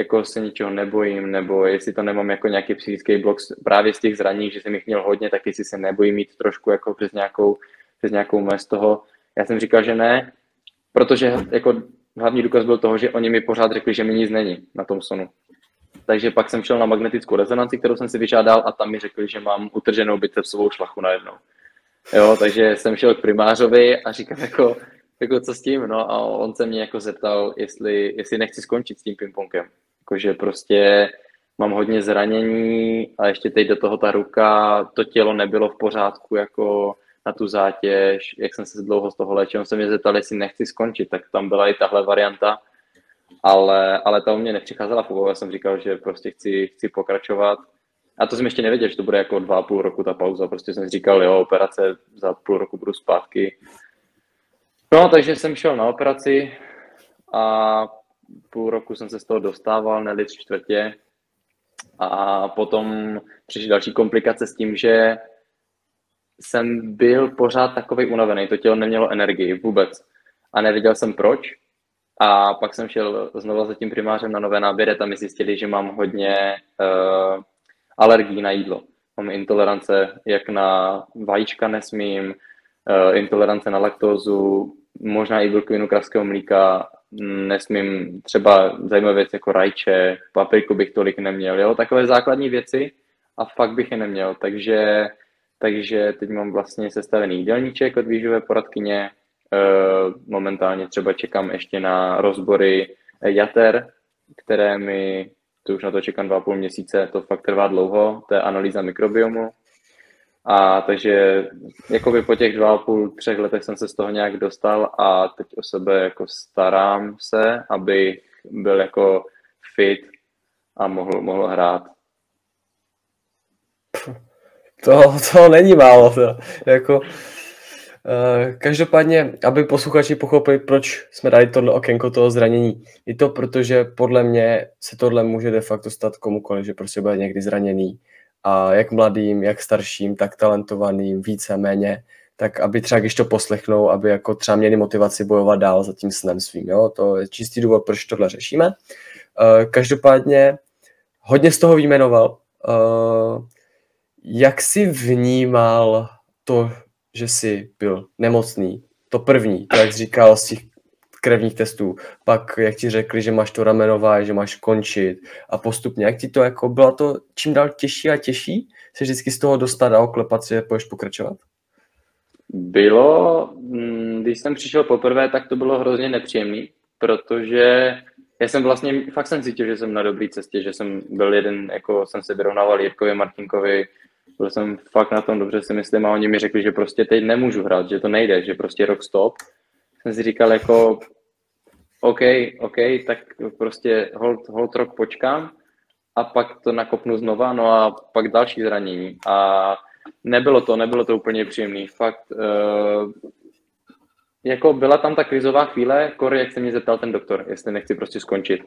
jako se ničeho nebojím, nebo jestli to nemám jako nějaký psychický blok právě z těch zraní, že jsem jich měl hodně, tak jestli se nebojím mít trošku jako přes nějakou, přes nějakou mez toho. Já jsem říkal, že ne, protože jako hlavní důkaz byl toho, že oni mi pořád řekli, že mi nic není na tom sonu. Takže pak jsem šel na magnetickou rezonanci, kterou jsem si vyžádal a tam mi řekli, že mám utrženou bicepsovou šlachu najednou. Jo, takže jsem šel k primářovi a říkám jako, jako co s tím, no a on se mě jako zeptal, jestli, jestli nechci skončit s tím pingpongem. Jakože prostě mám hodně zranění a ještě teď do toho ta ruka, to tělo nebylo v pořádku jako na tu zátěž, jak jsem se dlouho z toho léčil, se mě zeptal, jestli nechci skončit, tak tam byla i tahle varianta, ale, ale ta u mě nepřicházela v já jsem říkal, že prostě chci, chci pokračovat. A to jsem ještě nevěděl, že to bude jako dva a půl roku ta pauza, prostě jsem říkal, jo, operace, za půl roku budu zpátky. No, takže jsem šel na operaci a půl roku jsem se z toho dostával, ne čtvrtě. A potom přišly další komplikace s tím, že jsem byl pořád takový unavený, to tělo nemělo energii vůbec. A nevěděl jsem proč. A pak jsem šel znovu za tím primářem na nové náběry, tam mi zjistili, že mám hodně uh, alergií na jídlo. Mám intolerance jak na vajíčka nesmím, uh, intolerance na laktózu, možná i bílkovinu kravského mlíka, nesmím třeba zajímavé věci jako rajče, papriku bych tolik neměl, jo, takové základní věci a fakt bych je neměl, takže, takže teď mám vlastně sestavený jídelníček od výživové poradkyně, e, momentálně třeba čekám ještě na rozbory jater, které mi, to už na to čekám dva a půl měsíce, to fakt trvá dlouho, to je analýza mikrobiomu, a takže jakoby po těch dva a půl, třech letech jsem se z toho nějak dostal a teď o sebe jako starám se, aby byl jako fit a mohl, mohl hrát. To, to není málo. To. Jako, Uh, každopádně, aby posluchači pochopili, proč jsme dali tohle okénko toho zranění. Je to proto, že podle mě se tohle může de facto stát komukoliv, že prostě bude někdy zraněný a jak mladým, jak starším, tak talentovaným, více, méně, tak aby třeba když to poslechnou, aby jako třeba měli motivaci bojovat dál za tím snem svým. Jo? To je čistý důvod, proč tohle řešíme. Uh, každopádně hodně z toho výjmenoval. Uh, jak jsi vnímal to, že jsi byl nemocný? To první, to jak říkal z těch krevních testů, pak jak ti řekli, že máš to ramenová, že máš končit a postupně, jak ti to jako bylo to čím dál těžší a těžší se vždycky z toho dostat a oklepat si, pojď pokračovat? Bylo, mm, když jsem přišel poprvé, tak to bylo hrozně nepříjemný, protože já jsem vlastně, fakt jsem cítil, že jsem na dobré cestě, že jsem byl jeden, jako jsem se vyrovnával Jirkovi Martinkovi, byl jsem fakt na tom dobře si myslím a oni mi řekli, že prostě teď nemůžu hrát, že to nejde, že prostě rok stop jsem si říkal jako, OK, OK, tak prostě hold, hold rok počkám a pak to nakopnu znova, no a pak další zranění. A nebylo to, nebylo to úplně příjemný. Fakt, uh, jako byla tam ta krizová chvíle, Kory, jak se mě zeptal ten doktor, jestli nechci prostě skončit.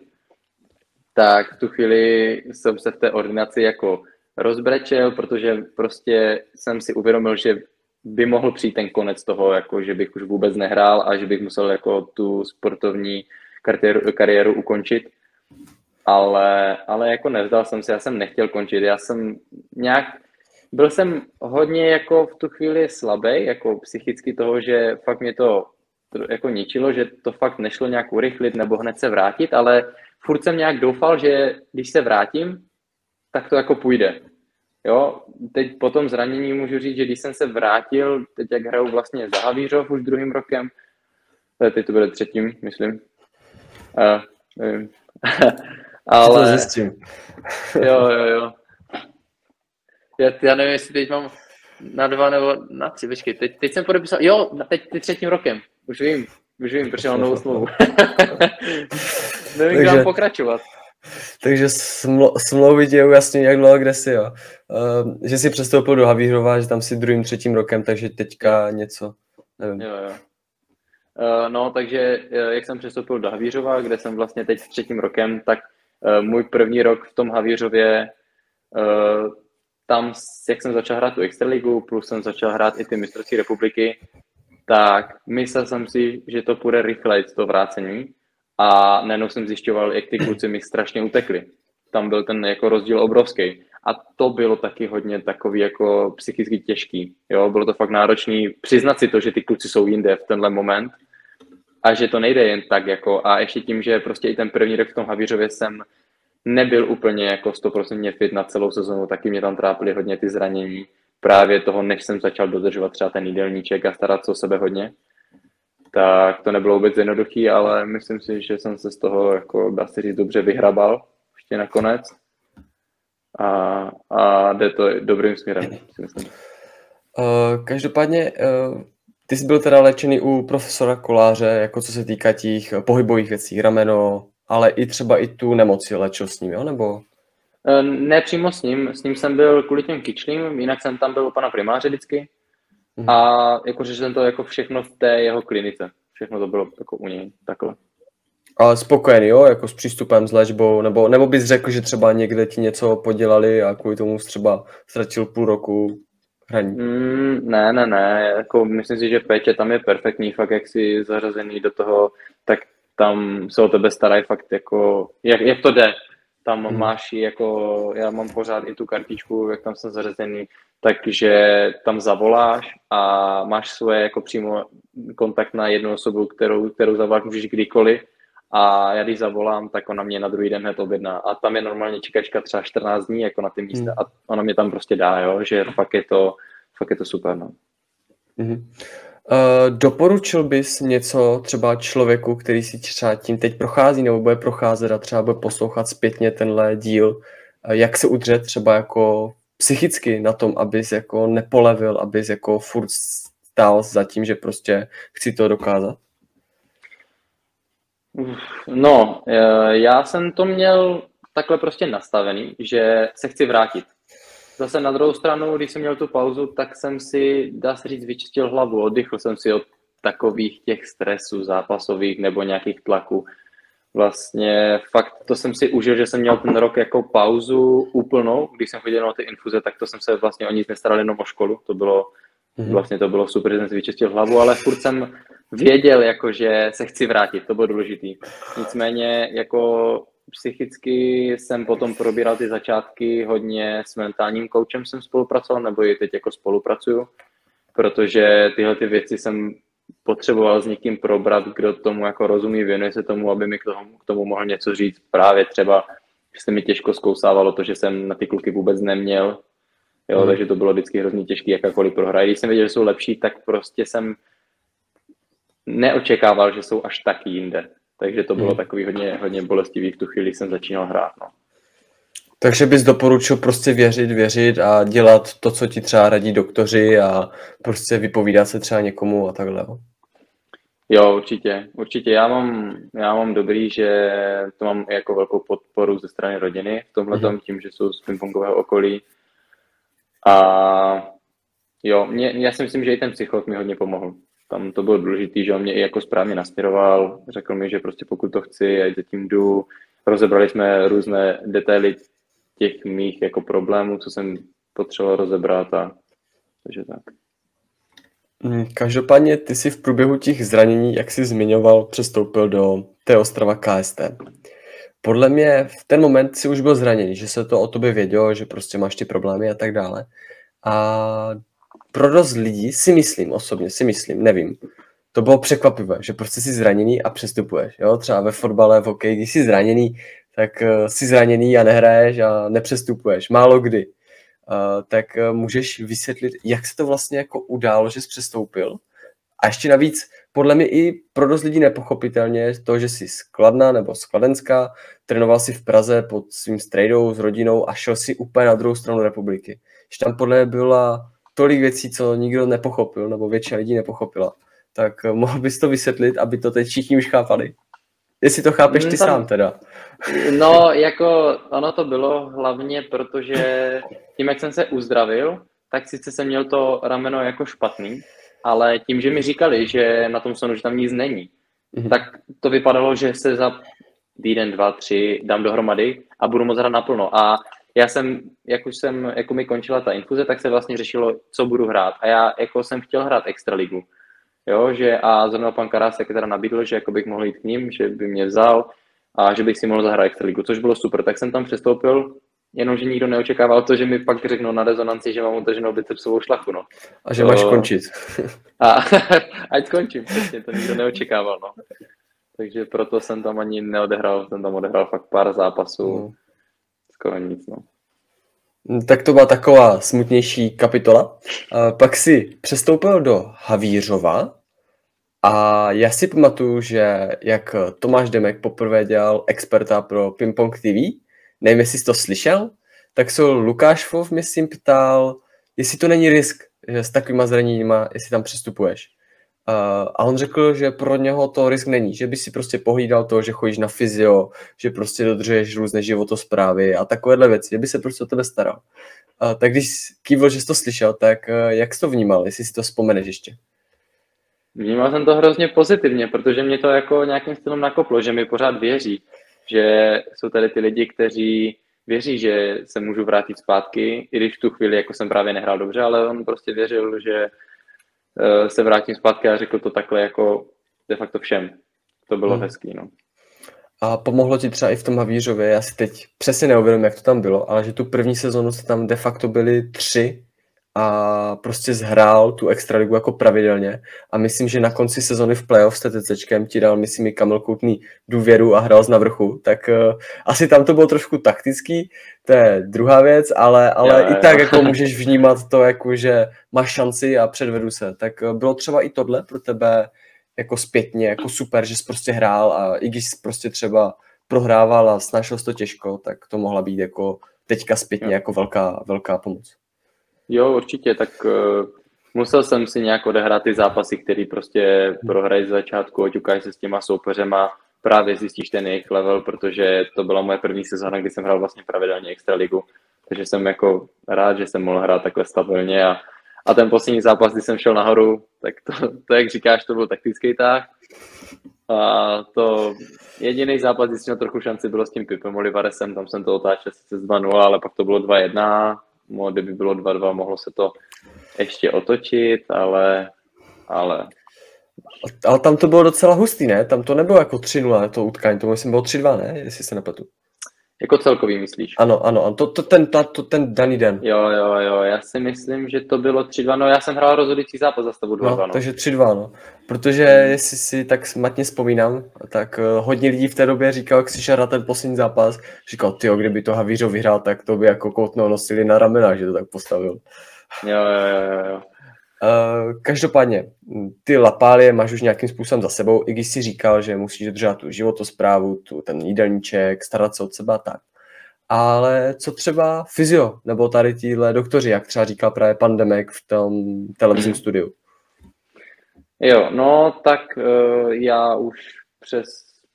Tak v tu chvíli jsem se v té ordinaci jako rozbrečel, protože prostě jsem si uvědomil, že by mohl přijít ten konec toho, jako že bych už vůbec nehrál a že bych musel jako tu sportovní kariéru, kariéru ukončit. Ale, ale jako nevzdal jsem se, já jsem nechtěl končit, já jsem nějak, byl jsem hodně jako v tu chvíli slabý, jako psychicky toho, že fakt mě to jako ničilo, že to fakt nešlo nějak urychlit nebo hned se vrátit, ale furt jsem nějak doufal, že když se vrátím, tak to jako půjde. Jo, teď po tom zranění můžu říct, že když jsem se vrátil, teď jak hraju vlastně za Havířov už druhým rokem, teď to bude třetím, myslím. Uh, nevím. Ale... To zjistím. jo, jo, jo. Já, já nevím, jestli teď mám na dva nebo na tři, počkej, teď, teď jsem podepisal, jo, teď, teď třetím rokem, už vím, už vím, protože mám novou smlouvu. nevím, Takže... pokračovat. Takže smlo, smlouvy ti ujasní, jak dlouho, kde jsi, jo. Uh, že jsi přestoupil do Havířova, že tam si druhým, třetím rokem, takže teďka něco, nevím. Jo, jo. Uh, no, takže uh, jak jsem přestoupil do Havířova, kde jsem vlastně teď třetím rokem, tak uh, můj první rok v tom Havířově, uh, tam, jak jsem začal hrát tu Extraligu, plus jsem začal hrát i ty mistrovství republiky, tak myslel jsem si, že to půjde rychleji, to vrácení a najednou jsem zjišťoval, jak ty kluci mi strašně utekli. Tam byl ten jako rozdíl obrovský. A to bylo taky hodně takový jako psychicky těžký. Jo? Bylo to fakt náročný přiznat si to, že ty kluci jsou jinde v tenhle moment a že to nejde jen tak. Jako, a ještě tím, že prostě i ten první rok v tom Havířově jsem nebyl úplně jako 100% fit na celou sezonu, taky mě tam trápily hodně ty zranění. Právě toho, než jsem začal dodržovat třeba ten jídelníček a starat se o sebe hodně tak to nebylo vůbec jednoduché, ale myslím si, že jsem se z toho, jako dá se říct, dobře vyhrabal ještě nakonec. A, a jde to dobrým směrem, si myslím. Uh, každopádně, uh, ty jsi byl teda léčený u profesora Koláře, jako co se týká těch pohybových věcí, rameno, ale i třeba i tu nemoci léčil s ním, jo, nebo? Ne přímo s ním, s ním jsem byl kvůli těm kyčlím, jinak jsem tam byl u pana primáře vždycky, Mm. A jakože jsem to jako všechno v té jeho klinice. Všechno to bylo jako u něj, takhle. Ale spokojený, jo, jako s přístupem, s léčbou, nebo, nebo bys řekl, že třeba někde ti něco podělali a kvůli tomu třeba ztratil půl roku hraní? Mm, ne, ne, ne, jako myslím si, že péče tam je perfektní, fakt jak jsi zařazený do toho, tak tam se o tebe starají fakt jako, jak, jak to jde. Tam hmm. máš jako, já mám pořád i tu kartičku, jak tam jsem zařazený, takže tam zavoláš a máš svoje jako přímo kontakt na jednu osobu, kterou, kterou zavoláš můžeš kdykoliv a já když zavolám, tak ona mě na druhý den hned objedná a tam je normálně čekačka třeba 14 dní jako na ty místa hmm. a ona mě tam prostě dá, jo, že fakt je to, fakt je to super, no. Hmm. Uh, doporučil bys něco třeba člověku, který si třeba tím teď prochází nebo bude procházet a třeba bude poslouchat zpětně tenhle díl, uh, jak se udržet třeba jako psychicky na tom, abys jako nepolevil, abys jako furt stál za tím, že prostě chci to dokázat? No, eh, já jsem to měl takhle prostě nastavený, že se chci vrátit. Zase na druhou stranu, když jsem měl tu pauzu, tak jsem si, dá se říct, vyčistil hlavu, oddychl jsem si od takových těch stresů zápasových nebo nějakých tlaků vlastně fakt to jsem si užil, že jsem měl ten rok jako pauzu úplnou, když jsem chodil na ty infuze, tak to jsem se vlastně o nic nestaral jenom o školu, to bylo mm-hmm. vlastně to bylo super, že jsem si vyčistil hlavu, ale furt jsem věděl, jako, že se chci vrátit, to bylo důležitý. Nicméně jako psychicky jsem potom probíral ty začátky hodně s mentálním koučem jsem spolupracoval, nebo i teď jako spolupracuju, protože tyhle ty věci jsem potřeboval s někým probrat, kdo tomu jako rozumí, věnuje se tomu, aby mi k tomu, k tomu mohl něco říct. Právě třeba, že se mi těžko zkousávalo to, že jsem na ty kluky vůbec neměl, jo, hmm. takže to bylo vždycky hrozně těžké, jakákoliv prohra. Když jsem věděl, že jsou lepší, tak prostě jsem neočekával, že jsou až taky jinde. Takže to bylo hmm. takový hodně, hodně bolestivý v tu chvíli, když jsem začínal hrát. No. Takže bys doporučil prostě věřit, věřit a dělat to, co ti třeba radí doktoři a prostě vypovídat se třeba někomu a takhle. Jo, určitě, určitě. Já mám, já mám dobrý, že to mám jako velkou podporu ze strany rodiny v tomhle mm-hmm. tím, že jsou z pingpongového okolí. A jo, mě, já si myslím, že i ten psycholog mi hodně pomohl. Tam to bylo důležité, že on mě i jako správně nasměroval, řekl mi, že prostě pokud to chci, ať zatím jdu. Rozebrali jsme různé detaily těch mých jako problémů, co jsem potřeboval rozebrat a takže tak. Mm, každopádně ty si v průběhu těch zranění, jak jsi zmiňoval, přestoupil do té Ostrava KST. Podle mě v ten moment si už byl zraněný, že se to o tobě vědělo, že prostě máš ty problémy a tak dále. A pro dost lidí si myslím, osobně si myslím, nevím, to bylo překvapivé, že prostě jsi zraněný a přestupuješ. Jo? Třeba ve fotbale, v hokeji, když jsi zraněný, tak uh, jsi zraněný a nehraješ a nepřestupuješ. Málo kdy. Uh, tak uh, můžeš vysvětlit, jak se to vlastně jako událo, že jsi přestoupil. A ještě navíc, podle mě i pro dost lidí nepochopitelně to, že jsi skladná nebo skladenská, trénoval si v Praze pod svým strejdou s rodinou a šel si úplně na druhou stranu republiky. Že tam podle mě byla tolik věcí, co nikdo nepochopil, nebo většina lidí nepochopila. Tak mohl bys to vysvětlit, aby to teď všichni už chápali? Jestli to chápeš ty mm, Tam, sám teda. No, jako ono to bylo hlavně, protože tím, jak jsem se uzdravil, tak sice jsem měl to rameno jako špatný, ale tím, že mi říkali, že na tom sonu, že tam nic není, mm-hmm. tak to vypadalo, že se za týden, dva, tři dám dohromady a budu moc hrát naplno. A já jsem, jak už jsem, jako mi končila ta infuze, tak se vlastně řešilo, co budu hrát. A já jako jsem chtěl hrát extraligu. Jo, že a zrovna pan Karásek teda nabídl, že jako bych mohl jít k ním, že by mě vzal a že bych si mohl zahrát extraligu, což bylo super. Tak jsem tam přestoupil, jenomže nikdo neočekával to, že mi pak řeknou na rezonanci, že mám utaženou bicepsovou šlachu, no. A že to... máš končit. a ať skončím, přesně, to nikdo neočekával, no. Takže proto jsem tam ani neodehrál, jsem tam odehrál fakt pár zápasů, mm. Skoro nic, no. Tak to byla taková smutnější kapitola. Pak si přestoupil do Havířova a já si pamatuju, že jak Tomáš Demek poprvé dělal experta pro Ping TV, nevím, jestli jsi to slyšel, tak se Lukáš Fov, myslím, ptal, jestli to není risk, že s takovýma zraněníma, jestli tam přestupuješ. Uh, a on řekl, že pro něho to risk není, že by si prostě pohlídal to, že chodíš na fyzio, že prostě dodržuješ různé životosprávy a takovéhle věci, že by se prostě o tebe staral. Uh, tak když kývil, že jsi to slyšel, tak uh, jak jsi to vnímal, jestli si to vzpomeneš ještě? Vnímal jsem to hrozně pozitivně, protože mě to jako nějakým stylem nakoplo, že mi pořád věří, že jsou tady ty lidi, kteří věří, že se můžu vrátit zpátky, i když v tu chvíli jako jsem právě nehrál dobře, ale on prostě věřil, že Eh, se vrátím zpátky a řekl to takhle jako de facto všem. To bylo hmm. hezký, no. A pomohlo ti třeba i v tom Havířově, já si teď přesně neuvědomím, jak to tam bylo, ale že tu první sezonu se tam de facto byly tři a prostě zhrál tu extraligu jako pravidelně a myslím, že na konci sezony v playoff s TTCčkem ti dal, myslím, i Kamil Koutný důvěru a hrál z na vrchu, tak uh, asi tam to bylo trošku taktický, to je druhá věc, ale, ale jo, i jo. tak jako můžeš vnímat to, jako že máš šanci a předvedu se, tak uh, bylo třeba i tohle pro tebe jako zpětně, jako super, že jsi prostě hrál a i když jsi prostě třeba prohrával a snažil to těžko, tak to mohla být jako teďka zpětně jo. jako velká, velká pomoc. Jo, určitě, tak uh, musel jsem si nějak odehrát ty zápasy, který prostě prohrají z začátku, oťukáš se s těma soupeřema, právě zjistíš ten jejich level, protože to byla moje první sezóna, kdy jsem hrál vlastně pravidelně extraligu, takže jsem jako rád, že jsem mohl hrát takhle stabilně a, a ten poslední zápas, kdy jsem šel nahoru, tak to, to jak říkáš, to byl taktický tah. A to jediný zápas, kdy jsem měl trochu šanci, bylo s tím Pipem Olivaresem, tam jsem to otáčel sice z 2-0, ale pak to bylo 2-1 kdyby bylo 2-2, mohlo se to ještě otočit, ale, ale ale tam to bylo docela hustý, ne? Tam to nebylo jako 3-0 to utkání, to myslím bylo 3-2, ne? Jestli se nepletu. Jako celkový myslíš? Ano, ano, ano. To, to, ten, to, to, ten daný den. Jo, jo, jo, já si myslím, že to bylo 3-2, no já jsem hrál rozhodující zápas za stavu 2-2. No, no. Takže 3-2, no. Protože hmm. jestli si tak smatně vzpomínám, tak uh, hodně lidí v té době říkal, jak si šel ten poslední zápas, říkal, ty kdyby to Havířo vyhrál, tak to by jako koutno nosili na ramena, že to tak postavil. Jo, jo, jo, jo. Uh, každopádně, ty lapálie máš už nějakým způsobem za sebou, i když jsi říkal, že musíš dodržet tu životosprávu, tu, ten jídelníček, starat se od sebe tak. Ale co třeba fyzio, nebo tady tíhle doktoři, jak třeba říkal právě Pandemek v tom televizním studiu? Jo, no tak uh, já už přes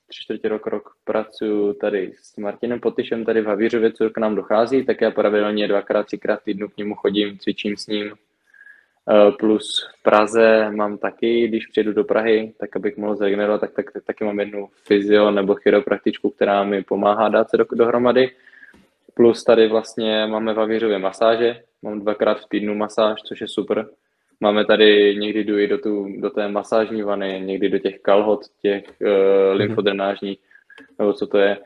tři čtvrtě rok, rok pracuji tady s Martinem Potyšem tady v Havířově, co k nám dochází, tak já pravidelně dvakrát, třikrát týdnu k němu chodím, cvičím s ním. Uh, plus v Praze mám taky, když přijedu do Prahy, tak abych mohl zregenerovat, tak, tak, tak taky mám jednu fyzio nebo chiropraktičku, která mi pomáhá dát se do, dohromady. Plus tady vlastně máme v Avířově masáže, mám dvakrát v týdnu masáž, což je super. Máme tady, někdy jdu i do, tu, do té masážní vany, někdy do těch kalhot, těch uh, lymfodrenážních, nebo co to je.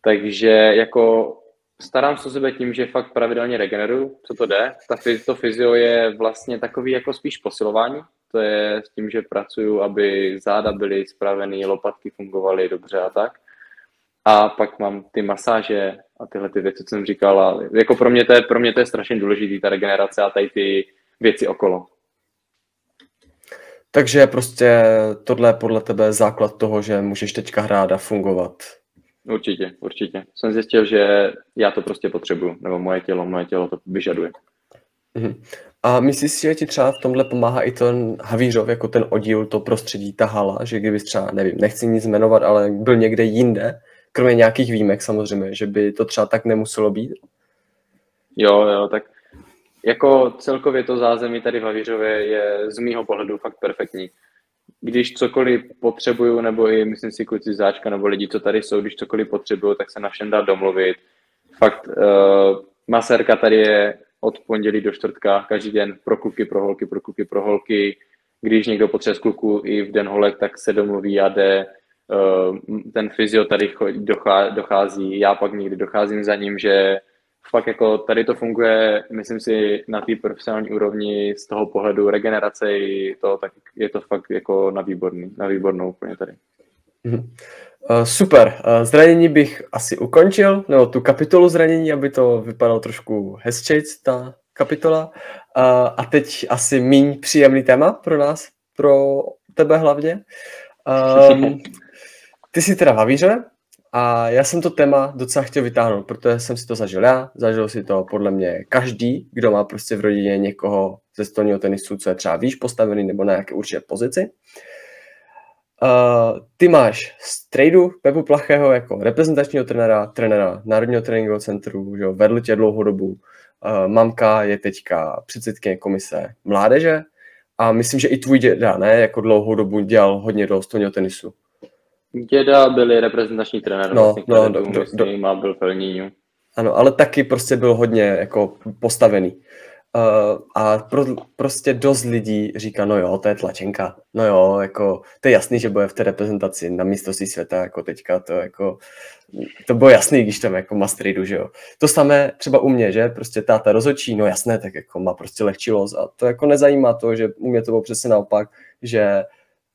Takže jako starám se o sebe tím, že fakt pravidelně regeneruju, co to jde. Ta, to fyzio je vlastně takový jako spíš posilování. To je s tím, že pracuju, aby záda byly spravený, lopatky fungovaly dobře a tak. A pak mám ty masáže a tyhle ty věci, co jsem říkal. A jako pro mě to je, pro mě to je strašně důležitý, ta regenerace a tady ty věci okolo. Takže prostě tohle je podle tebe základ toho, že můžeš teďka hrát a fungovat. Určitě, určitě. Jsem zjistil, že já to prostě potřebuju, nebo moje tělo, moje tělo to vyžaduje. Mhm. A myslíš si, že ti třeba v tomhle pomáhá i ten Havířov, jako ten oddíl, to prostředí, ta hala, že kdyby třeba, nevím, nechci nic jmenovat, ale byl někde jinde, kromě nějakých výjimek samozřejmě, že by to třeba tak nemuselo být? Jo, jo, tak jako celkově to zázemí tady v Havířově je z mýho pohledu fakt perfektní. Když cokoliv potřebuju, nebo i myslím si kluci záčka nebo lidi, co tady jsou, když cokoliv potřebuju, tak se na všem dá domluvit. Fakt uh, masérka tady je od pondělí do čtvrtka, každý den pro kluky, pro holky, pro kluky, pro holky. Když někdo potřebuje z kluku i v den holek, tak se domluví a jde. Uh, ten fyzio tady dochází, já pak někdy docházím za ním, že fakt jako tady to funguje, myslím si, na té profesionální úrovni z toho pohledu regenerace i to, tak je to fakt jako na výborný, na výbornou úplně tady. Uh, super. Uh, zranění bych asi ukončil, nebo tu kapitolu zranění, aby to vypadalo trošku hezčejc, ta kapitola. Uh, a teď asi míň příjemný téma pro nás, pro tebe hlavně. Um, ty jsi teda v Havíře, a já jsem to téma docela chtěl vytáhnout, protože jsem si to zažil já, zažil si to podle mě každý, kdo má prostě v rodině někoho ze stolního tenisu, co je třeba výš postavený nebo na nějaké určité pozici. Uh, ty máš tradu Pepu Plachého jako reprezentačního trenéra, trenéra Národního tréninkového centru, že vedl tě dlouhou dobu. Uh, mamka je teďka předsedkyně komise mládeže a myslím, že i tvůj děda, ne, jako dlouhou dobu dělal hodně do stolního tenisu. Děda byli reprezentační trenér, no, vlastně, no, do, do, do, má byl Felníňu. Ano, ale taky prostě byl hodně jako postavený. Uh, a pro, prostě dost lidí říká, no jo, to je tlačenka, no jo, jako, to je jasný, že bude v té reprezentaci na mistrovství světa, jako teďka, to jako, to bylo jasný, když tam jako Mastridu, že jo. To samé třeba u mě, že, prostě táta rozhodčí, no jasné, tak jako má prostě lehčí los a to jako nezajímá to, že u mě to bylo přesně naopak, že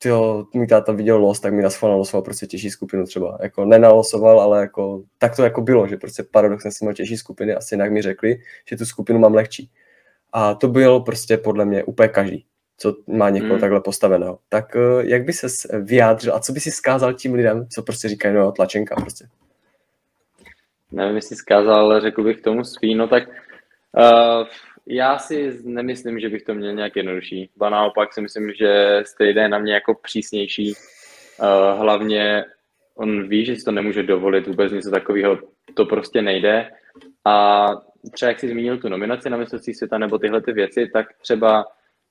tyjo, můj táta viděl los, tak mi na schvál nalosoval prostě těžší skupinu třeba. Jako nenalosoval, ale jako, tak to jako bylo, že prostě paradoxně jsem měl těžší skupiny, asi jinak mi řekli, že tu skupinu mám lehčí. A to byl prostě podle mě úplně každý, co má někoho hmm. takhle postaveného. Tak eh, jak by se vyjádřil a co by si skázal tím lidem, co prostě říkají, no tlačenka prostě? Nevím, jestli zkázal, ale řekl bych tomu svý, no tak uh, já si nemyslím, že bych to měl nějak jednodušší. Ba naopak si myslím, že jde na mě jako přísnější. Uh, hlavně on ví, že si to nemůže dovolit vůbec něco takového. To prostě nejde. A třeba jak jsi zmínil tu nominaci na mistrovství světa nebo tyhle ty věci, tak třeba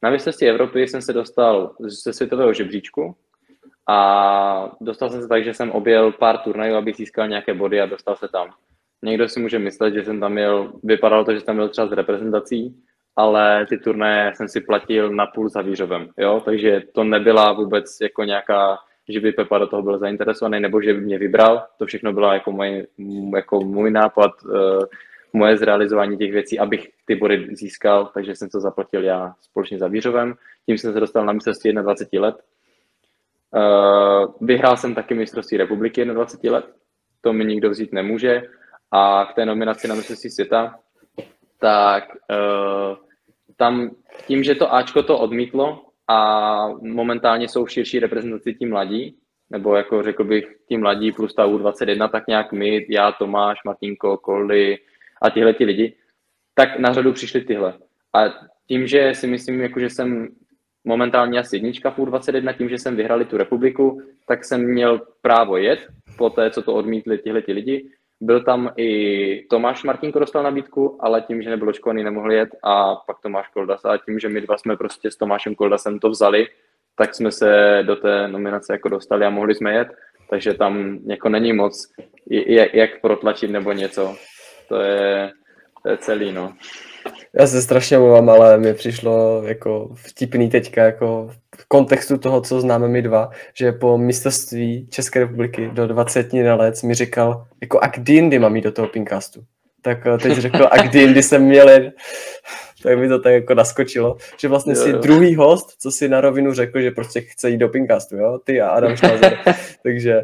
na mistrovství Evropy jsem se dostal ze světového žebříčku a dostal jsem se tak, že jsem objel pár turnajů, abych získal nějaké body a dostal se tam. Někdo si může myslet, že jsem tam měl, vypadalo to, že tam byl třeba s reprezentací, ale ty turnaje jsem si platil na půl za Vířovem, jo, takže to nebyla vůbec jako nějaká, že by Pepa do toho byl zainteresovaný, nebo že by mě vybral, to všechno bylo jako můj, jako můj nápad, uh, moje zrealizování těch věcí, abych ty body získal, takže jsem to zaplatil já společně za Vířovem, tím jsem se dostal na mistrovství 21 let. Uh, vyhrál jsem taky mistrovství republiky 21 let, to mi nikdo vzít nemůže, a k té nominaci na mistrovství světa, tak uh, tam tím, že to Ačko to odmítlo a momentálně jsou v širší reprezentaci tím mladí, nebo jako řekl bych tím mladí plus ta U21, tak nějak my, já, Tomáš, Martinko, Koldy a tyhle ti lidi, tak na řadu přišli tyhle. A tím, že si myslím, jako, že jsem momentálně asi jednička v U21, tím, že jsem vyhrali tu republiku, tak jsem měl právo jet po té, co to odmítli tihle ti lidi byl tam i Tomáš Martinko dostal nabídku, ale tím, že nebyl očkovaný, nemohl jet a pak Tomáš Koldas a tím, že my dva jsme prostě s Tomášem Koldasem to vzali, tak jsme se do té nominace jako dostali a mohli jsme jet, takže tam jako není moc jak, protlačit nebo něco. To je, to je celý, no. Já se strašně mluvám, ale mi přišlo jako vtipný teďka jako v kontextu toho, co známe my dva, že po mistrovství České republiky do 20 na let mi říkal, jako a kdy jindy mám jít do toho Pinkastu? Tak eh, teď řekl, a kdy jindy jsem měl tak mi to tak jako naskočilo, že vlastně jo, si jo. druhý host, co si na rovinu řekl, že prostě chce jít do Pinkastu, jo? Ty a Adam Šnazer. Takže...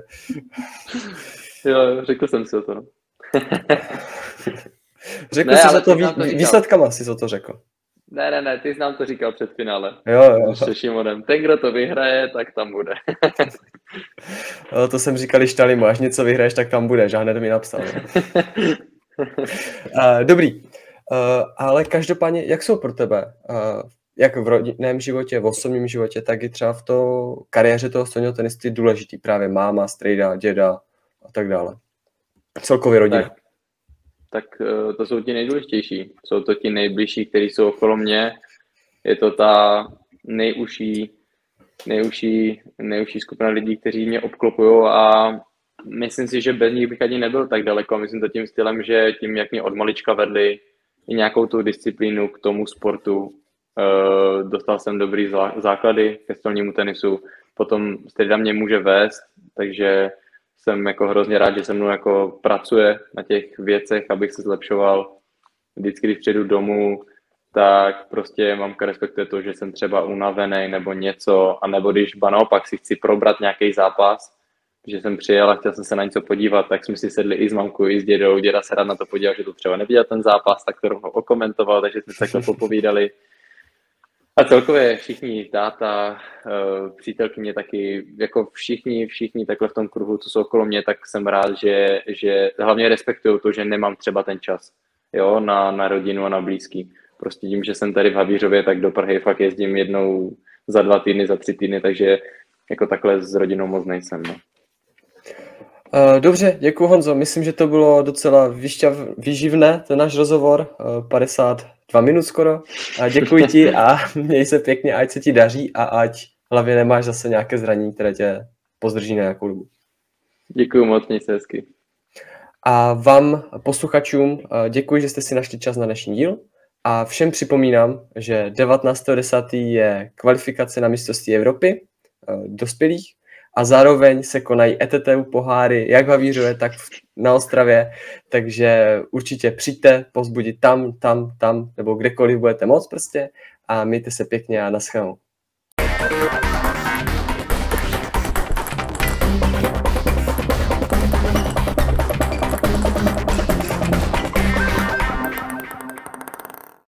Jo, řekl jsem si o to. Řekl ne, jsi za to, vý, to výsledkama si to řekl. Ne, ne, ne, ty jsi nám to říkal před finále. Jo, jo. Se Šimonem. Ten, kdo to vyhraje, tak tam bude. no, to jsem říkal Štalimu, až něco vyhraješ, tak tam budeš, a hned mi napsal. uh, dobrý, uh, ale každopádně, jak jsou pro tebe, uh, jak v rodinném životě, v osobním životě, tak i třeba v to kariéře toho stejného tenisty důležitý právě máma, strejda, děda a tak dále. Celkově rodina. Tak, tak eh, to jsou ti nejdůležitější. Jsou to ti nejbližší, kteří jsou okolo mě. Je to ta nejužší, nejužší, nejužší skupina lidí, kteří mě obklopují a myslím si, že bez nich bych ani nebyl tak daleko. Myslím to tím stylem, že tím, jak mě od malička vedli i nějakou tu disciplínu k tomu sportu, eh, dostal jsem dobrý základy ke stolnímu tenisu, potom stejně mě může vést, takže jsem jako hrozně rád, že se mnou jako pracuje na těch věcech, abych se zlepšoval. Vždycky, když přijdu domů, tak prostě mamka respektuje to, že jsem třeba unavený nebo něco, a nebo když ba naopak si chci probrat nějaký zápas, že jsem přijel a chtěl jsem se na něco podívat, tak jsme si sedli i s mamkou, i s dědou. Děda se rád na to podíval, že to třeba neviděl ten zápas, tak to rovnou okomentoval, takže jsme se takhle popovídali. A celkově všichni, táta, eh, přítelkyně taky, jako všichni, všichni takhle v tom kruhu, co jsou okolo mě, tak jsem rád, že, že hlavně respektují to, že nemám třeba ten čas jo, na, na rodinu a na blízký. Prostě tím, že jsem tady v Havířově, tak do Prahy fakt jezdím jednou za dva týdny, za tři týdny, takže jako takhle s rodinou moc nejsem. No. Eh, dobře, děkuji Honzo. Myslím, že to bylo docela vyšťav, vyživné, ten náš rozhovor, 52 eh, minut skoro. A děkuji ti a měj se pěkně, ať se ti daří a ať hlavně nemáš zase nějaké zranění, které tě pozdrží na nějakou dobu. Děkuji moc, měj se hezky. A vám, posluchačům, eh, děkuji, že jste si našli čas na dnešní díl. A všem připomínám, že 19.10. je kvalifikace na mistrovství Evropy dospělých a zároveň se konají ETTU poháry, jak v Havířově, tak na Ostravě, takže určitě přijďte pozbudit tam, tam, tam, nebo kdekoliv budete moc prostě a mějte se pěkně a naschledanou.